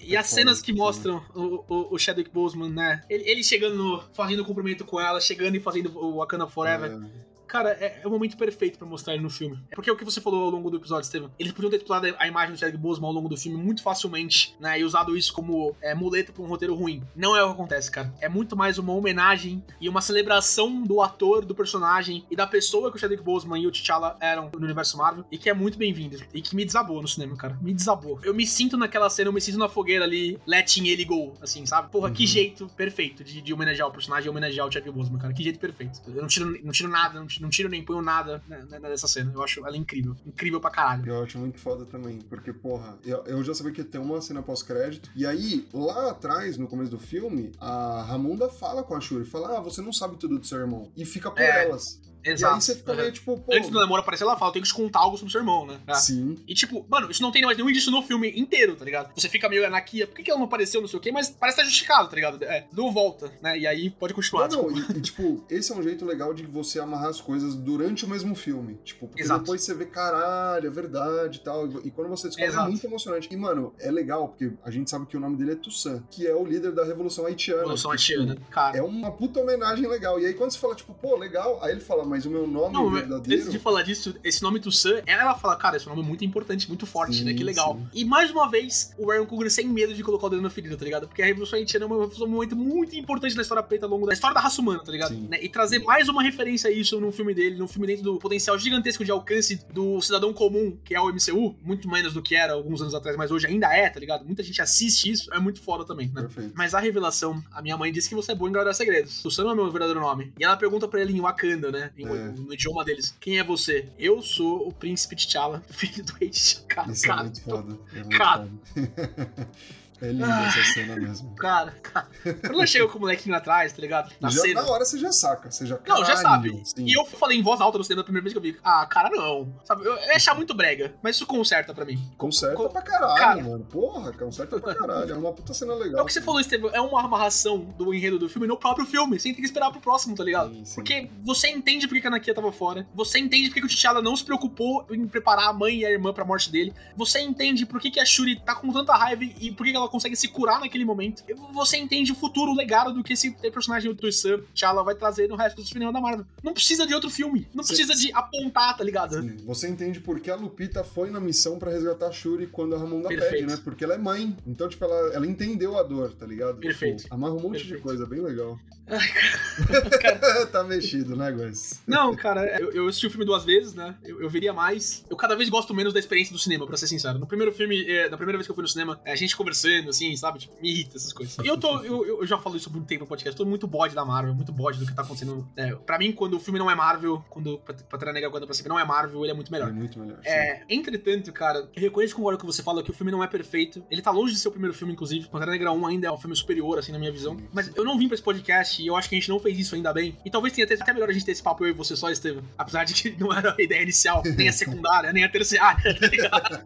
E É as cenas que mostram o, o, o Chadwick Boseman, né? Ele, ele chegando, no, fazendo cumprimento com ela, chegando e fazendo o Wakanda Forever. É, Cara, é, é o momento perfeito pra mostrar ele no filme. Porque é o que você falou ao longo do episódio, Steven. Eles podiam ter explorado a imagem do Chadwick Boseman ao longo do filme muito facilmente, né? E usado isso como é, muleta pra um roteiro ruim. Não é o que acontece, cara. É muito mais uma homenagem e uma celebração do ator, do personagem e da pessoa que o Chadwick Boseman e o T'Challa eram no universo Marvel. E que é muito bem-vindo. E que me desabou no cinema, cara. Me desabou. Eu me sinto naquela cena, eu me sinto na fogueira ali, letting ele go, assim, sabe? Porra, que Uhum. jeito perfeito de, de homenagear o personagem e homenagear o Chadwick Boseman, cara. Que jeito perfeito. Eu não tiro, não tiro nada, não tiro, não tiro nem ponho nada né, né, nessa cena. Eu acho ela incrível. Incrível pra caralho. Eu acho muito foda também, porque, porra, eu, eu já sabia que ia ter uma cena pós-crédito, e aí, lá atrás, no começo do filme, a Ramunda fala com a Shuri, fala, ah, você não sabe tudo do seu irmão, e fica por É, elas. Exato. E aí você fica Uhum. meio tipo, pô... Antes do namoro aparecer, ela fala: tenho que te contar algo sobre seu irmão, né? Ah. Sim, E tipo, mano, isso não tem mais nenhum indício no filme inteiro, tá ligado? Você fica meio anaquia, por que, que ela não apareceu, não sei o quê, mas parece que tá justificado, tá ligado? É, deu volta, né? E aí pode continuar. Não, não, e, e, tipo, esse é um jeito legal de você amarrar as coisas durante o mesmo filme. Tipo, porque Exato. depois você vê, caralho, é verdade e tal. E, quando você descobre, Exato. é muito emocionante. E, mano, é legal, porque a gente sabe que o nome dele é Toussaint, que é o líder da Revolução Haitiana. Revolução tipo, haitiana, cara. É uma puta homenagem legal. E aí quando você fala, tipo, pô, legal, aí ele fala, mas o meu nome Não, verdadeiro. antes de falar disso, esse nome Toussaint, ela fala, cara, esse nome é muito importante, muito forte, Sim, né? Que legal. sim. E mais uma vez, o Ryan Coogler sem medo de colocar o dedo na ferida, tá ligado? Porque a Revolução Haitiana é uma revolução muito, muito importante na história preta ao longo da história da raça humana, tá ligado? Né? E trazer mais uma referência a isso num filme dele, num filme dentro do potencial gigantesco de alcance do cidadão comum, que é o MCU, muito menos do que era alguns anos atrás, mas hoje ainda é, tá ligado? Muita gente assiste isso, é muito foda também, né? Perfeito. Mas a revelação, a minha mãe disse que você é bom em guardar segredos. Toussaint não é meu verdadeiro nome. E ela pergunta pra ele em Wakanda, né? É. No idioma deles. Quem é você? Eu sou o príncipe T'Challa, filho do rei T'Challa. Isso é Cara, muito tô- foda. É muito Cara. foda. é linda Ah. essa cena mesmo. Cara, cara. Quando ela chega com o molequinho atrás, tá ligado? Na Já- cena. na hora você já saca, você já Não, já sabe. sim. E eu falei em voz alta no cinema a primeira vez que eu vi. Ah, cara, não. Sabe, eu ia achar muito brega. Mas isso conserta pra mim. Conserta Co- pra caralho, Cara. mano. Porra, conserta pra caralho. É uma puta cena legal. É o que você falou, Estevam. É uma amarração do enredo do filme no próprio filme. Sem ter que esperar pro próximo, tá ligado? Sim, sim. Porque você entende por que a Anakia tava fora. Você entende por que que o T'Challa não se preocupou em preparar a mãe e a irmã pra morte dele. Você entende por que, que a Shuri tá com tanta raiva e por que, que ela consegue se curar naquele momento. Você entende o futuro, o legado do que esse personagem do Sam T'Challa vai trazer no resto dos filmes da Marvel. Não precisa de outro filme. Não precisa sim. de apontar, tá ligado? Sim, Você entende por que a Lupita foi na missão pra resgatar a Shuri quando a Ramunda Perfeito. pede, né? Porque ela é mãe. Então, tipo, ela, ela entendeu a dor, tá ligado? Perfeito. Tipo, amarra um monte de Perfeito. coisa, bem legal. Ai, cara. tá mexido, né, Guys? Não, cara, eu, eu assisti o filme duas vezes, né? Eu, eu veria mais. Eu cada vez gosto menos da experiência do cinema, pra ser sincero. No primeiro filme, é, na primeira vez que eu fui no cinema, é, a gente conversando, assim, sabe? Tipo, me irrita essas coisas. E eu tô, eu, eu já falo isso há muito tempo no podcast, tô muito bode da Marvel, muito bode do que tá acontecendo. É, pra mim, quando o filme não é Marvel, quando Pantera Negra quando pra sempre não é Marvel, ele é muito melhor. É muito melhor. É, entretanto, cara, eu reconheço com o que você fala que o filme não é perfeito. Ele tá longe de ser o primeiro filme, inclusive. Pantera Negra 1 ainda é um filme superior, assim, na minha visão. Mas eu não vim pra esse podcast e eu acho que a gente não fez isso ainda bem. E talvez tenha até até melhor a gente ter esse papo eu e você só, Estevam. Apesar de que não era a ideia inicial, nem a secundária, nem a terciária, tá ligado?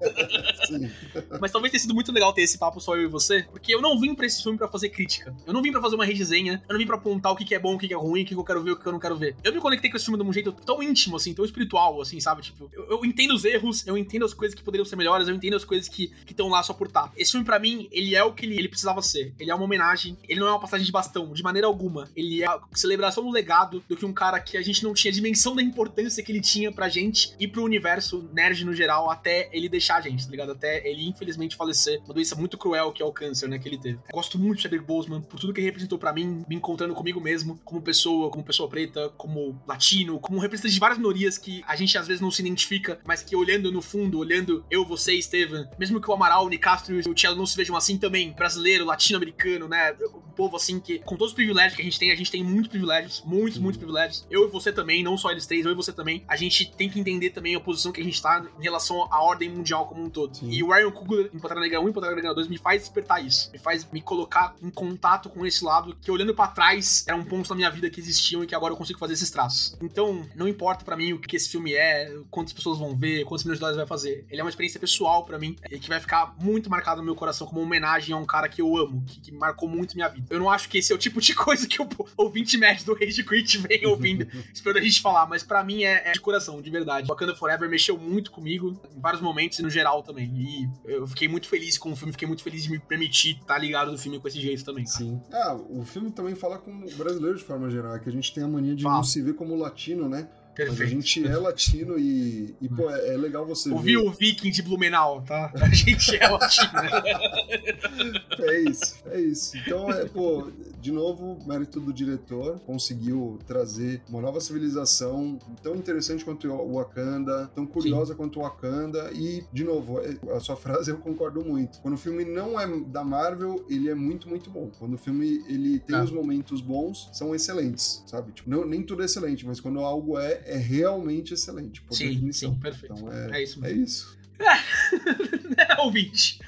Mas talvez tenha sido muito legal ter esse papo só eu e você, porque eu não vim pra esse filme pra fazer crítica. Eu não vim pra fazer uma redesenha, eu não vim pra apontar o que que é bom, o que que é ruim, o que que eu quero ver, o que eu não quero ver. Eu me conectei com esse filme de um jeito tão íntimo, assim, tão espiritual, assim, sabe? Tipo, eu, eu entendo os erros, eu entendo as coisas que poderiam ser melhores, eu entendo as coisas que estão lá só por estar. Esse filme, pra mim, ele é o que ele, ele precisava ser. Ele é uma homenagem, ele não é uma passagem de bastão, de maneira alguma. Ele é a celebração do legado do que um cara que a gente não tinha dimensão da importância que ele tinha pra gente e pro universo nerd no geral, até ele deixar a gente, tá ligado? Até ele, infelizmente, falecer. Uma doença muito cruel que é o câncer, né, que ele teve. Eu gosto muito de Chadwick Boseman por tudo que ele representou para mim, me encontrando comigo mesmo, como pessoa, como pessoa preta, como latino, como representante de várias minorias que a gente às vezes não se identifica, mas que olhando no fundo, olhando eu, você, Steven, mesmo que o Amaral, o Nicastro e o Cello não se vejam assim também, brasileiro, latino-americano, né, um povo assim que, com todos os privilégios que a gente tem, a gente tem muitos privilégios, muitos, muitos privilégios. Eu e você também, não só eles três, eu e você também. A gente tem que entender também a posição que a gente tá em relação à ordem mundial como um todo. Sim. E o Ryan Coogler em Pantera Negra 1 e Pantera Negra 2 me faz despertar isso. Me faz me colocar em contato com esse lado que, olhando pra trás, eram pontos na minha vida que existiam e que agora eu consigo fazer esses traços. Então, não importa pra mim o que esse filme é, quantas pessoas vão ver, quantos milhões de dólares vai fazer. Ele é uma experiência pessoal pra mim e que vai ficar muito marcado no meu coração como uma homenagem a um cara que eu amo, que, que marcou muito minha vida. Eu não acho que esse é o tipo de coisa que o ouvinte médio do Rage Quit vem ouvindo, esperando a gente falar, mas pra mim é, é de coração, de verdade. Wakanda Forever mexeu muito comigo em vários momentos e no geral também. E eu fiquei muito feliz com o filme, fiquei muito feliz de me permitir estar ligado no filme com esse jeito também. Cara. Sim. Ah, o filme também fala com o brasileiro de forma geral, que a gente tem a mania de Fala. não se ver como latino, né? Mas a Perfeito. gente é latino e, e pô, é, é legal você Ouviu ver. o Viking de Blumenau, tá? A gente é latino. É isso, é isso. Então, é, pô, de novo, mérito do diretor, conseguiu trazer uma nova civilização tão interessante quanto o Wakanda, tão curiosa quanto o Wakanda, e, de novo, é- a sua frase eu concordo muito. Quando o filme não é da Marvel, ele é muito, muito bom. Quando o filme ele tem É. os momentos bons, são excelentes, sabe? Tipo, não, nem tudo é excelente, mas quando algo é, é realmente excelente, por Sim, definição. sim, perfeito. Então, é, É isso é mesmo. isso. Ouvinte.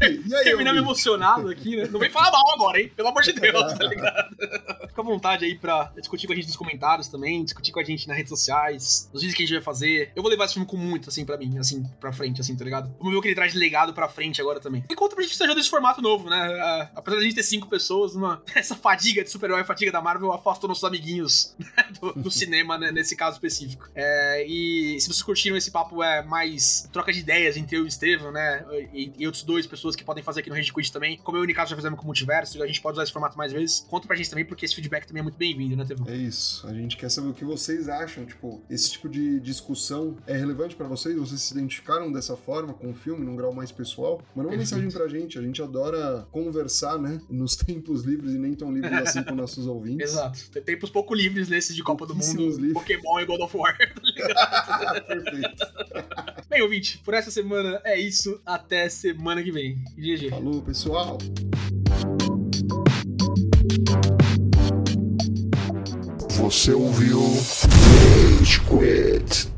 E aí, Terminamos ouvinte? emocionado aqui, né? Não vem falar mal agora, hein? Pelo amor de Deus, tá ligado? Fica à vontade aí pra discutir com a gente nos comentários também, discutir com a gente nas redes sociais, nos vídeos que a gente vai fazer. Eu vou levar esse filme com muito, assim, pra mim, assim, pra frente, assim, tá ligado? Vamos ver o que ele traz de legado pra frente agora também. E conta pra gente que seja desse formato novo, né? Apesar da gente ter cinco pessoas, uma... essa fadiga de super-herói, fadiga da Marvel, afastou nossos amiguinhos né, do, do cinema, né, nesse caso específico. É, e se vocês curtiram esse papo é mais troca de ideias entre eu e o Estevam, né? E, e outros dois pessoas que podem fazer aqui no Rage Quit também. Como eu e o Nicasso já fizemos com o Multiverso, a gente pode usar esse formato mais vezes. Conta pra gente também, porque esse feedback também é muito bem-vindo, né, Tevão? É isso. A gente quer saber o que vocês acham. Tipo, esse tipo de discussão é relevante pra vocês? Vocês se identificaram dessa forma com o filme, num grau mais pessoal? Manda uma Perfeito. mensagem pra gente. A gente adora conversar, né? Nos tempos livres e nem tão livres assim com nossos ouvintes. Exato. Tem tempos pouco livres nesses de Copa do Mundo, livres. Pokémon e God of War. Perfeito. Bem, ouvinte, por essa semana é isso. Até semana que vem. GG. Falou, pessoal. Você ouviu Rage Quit.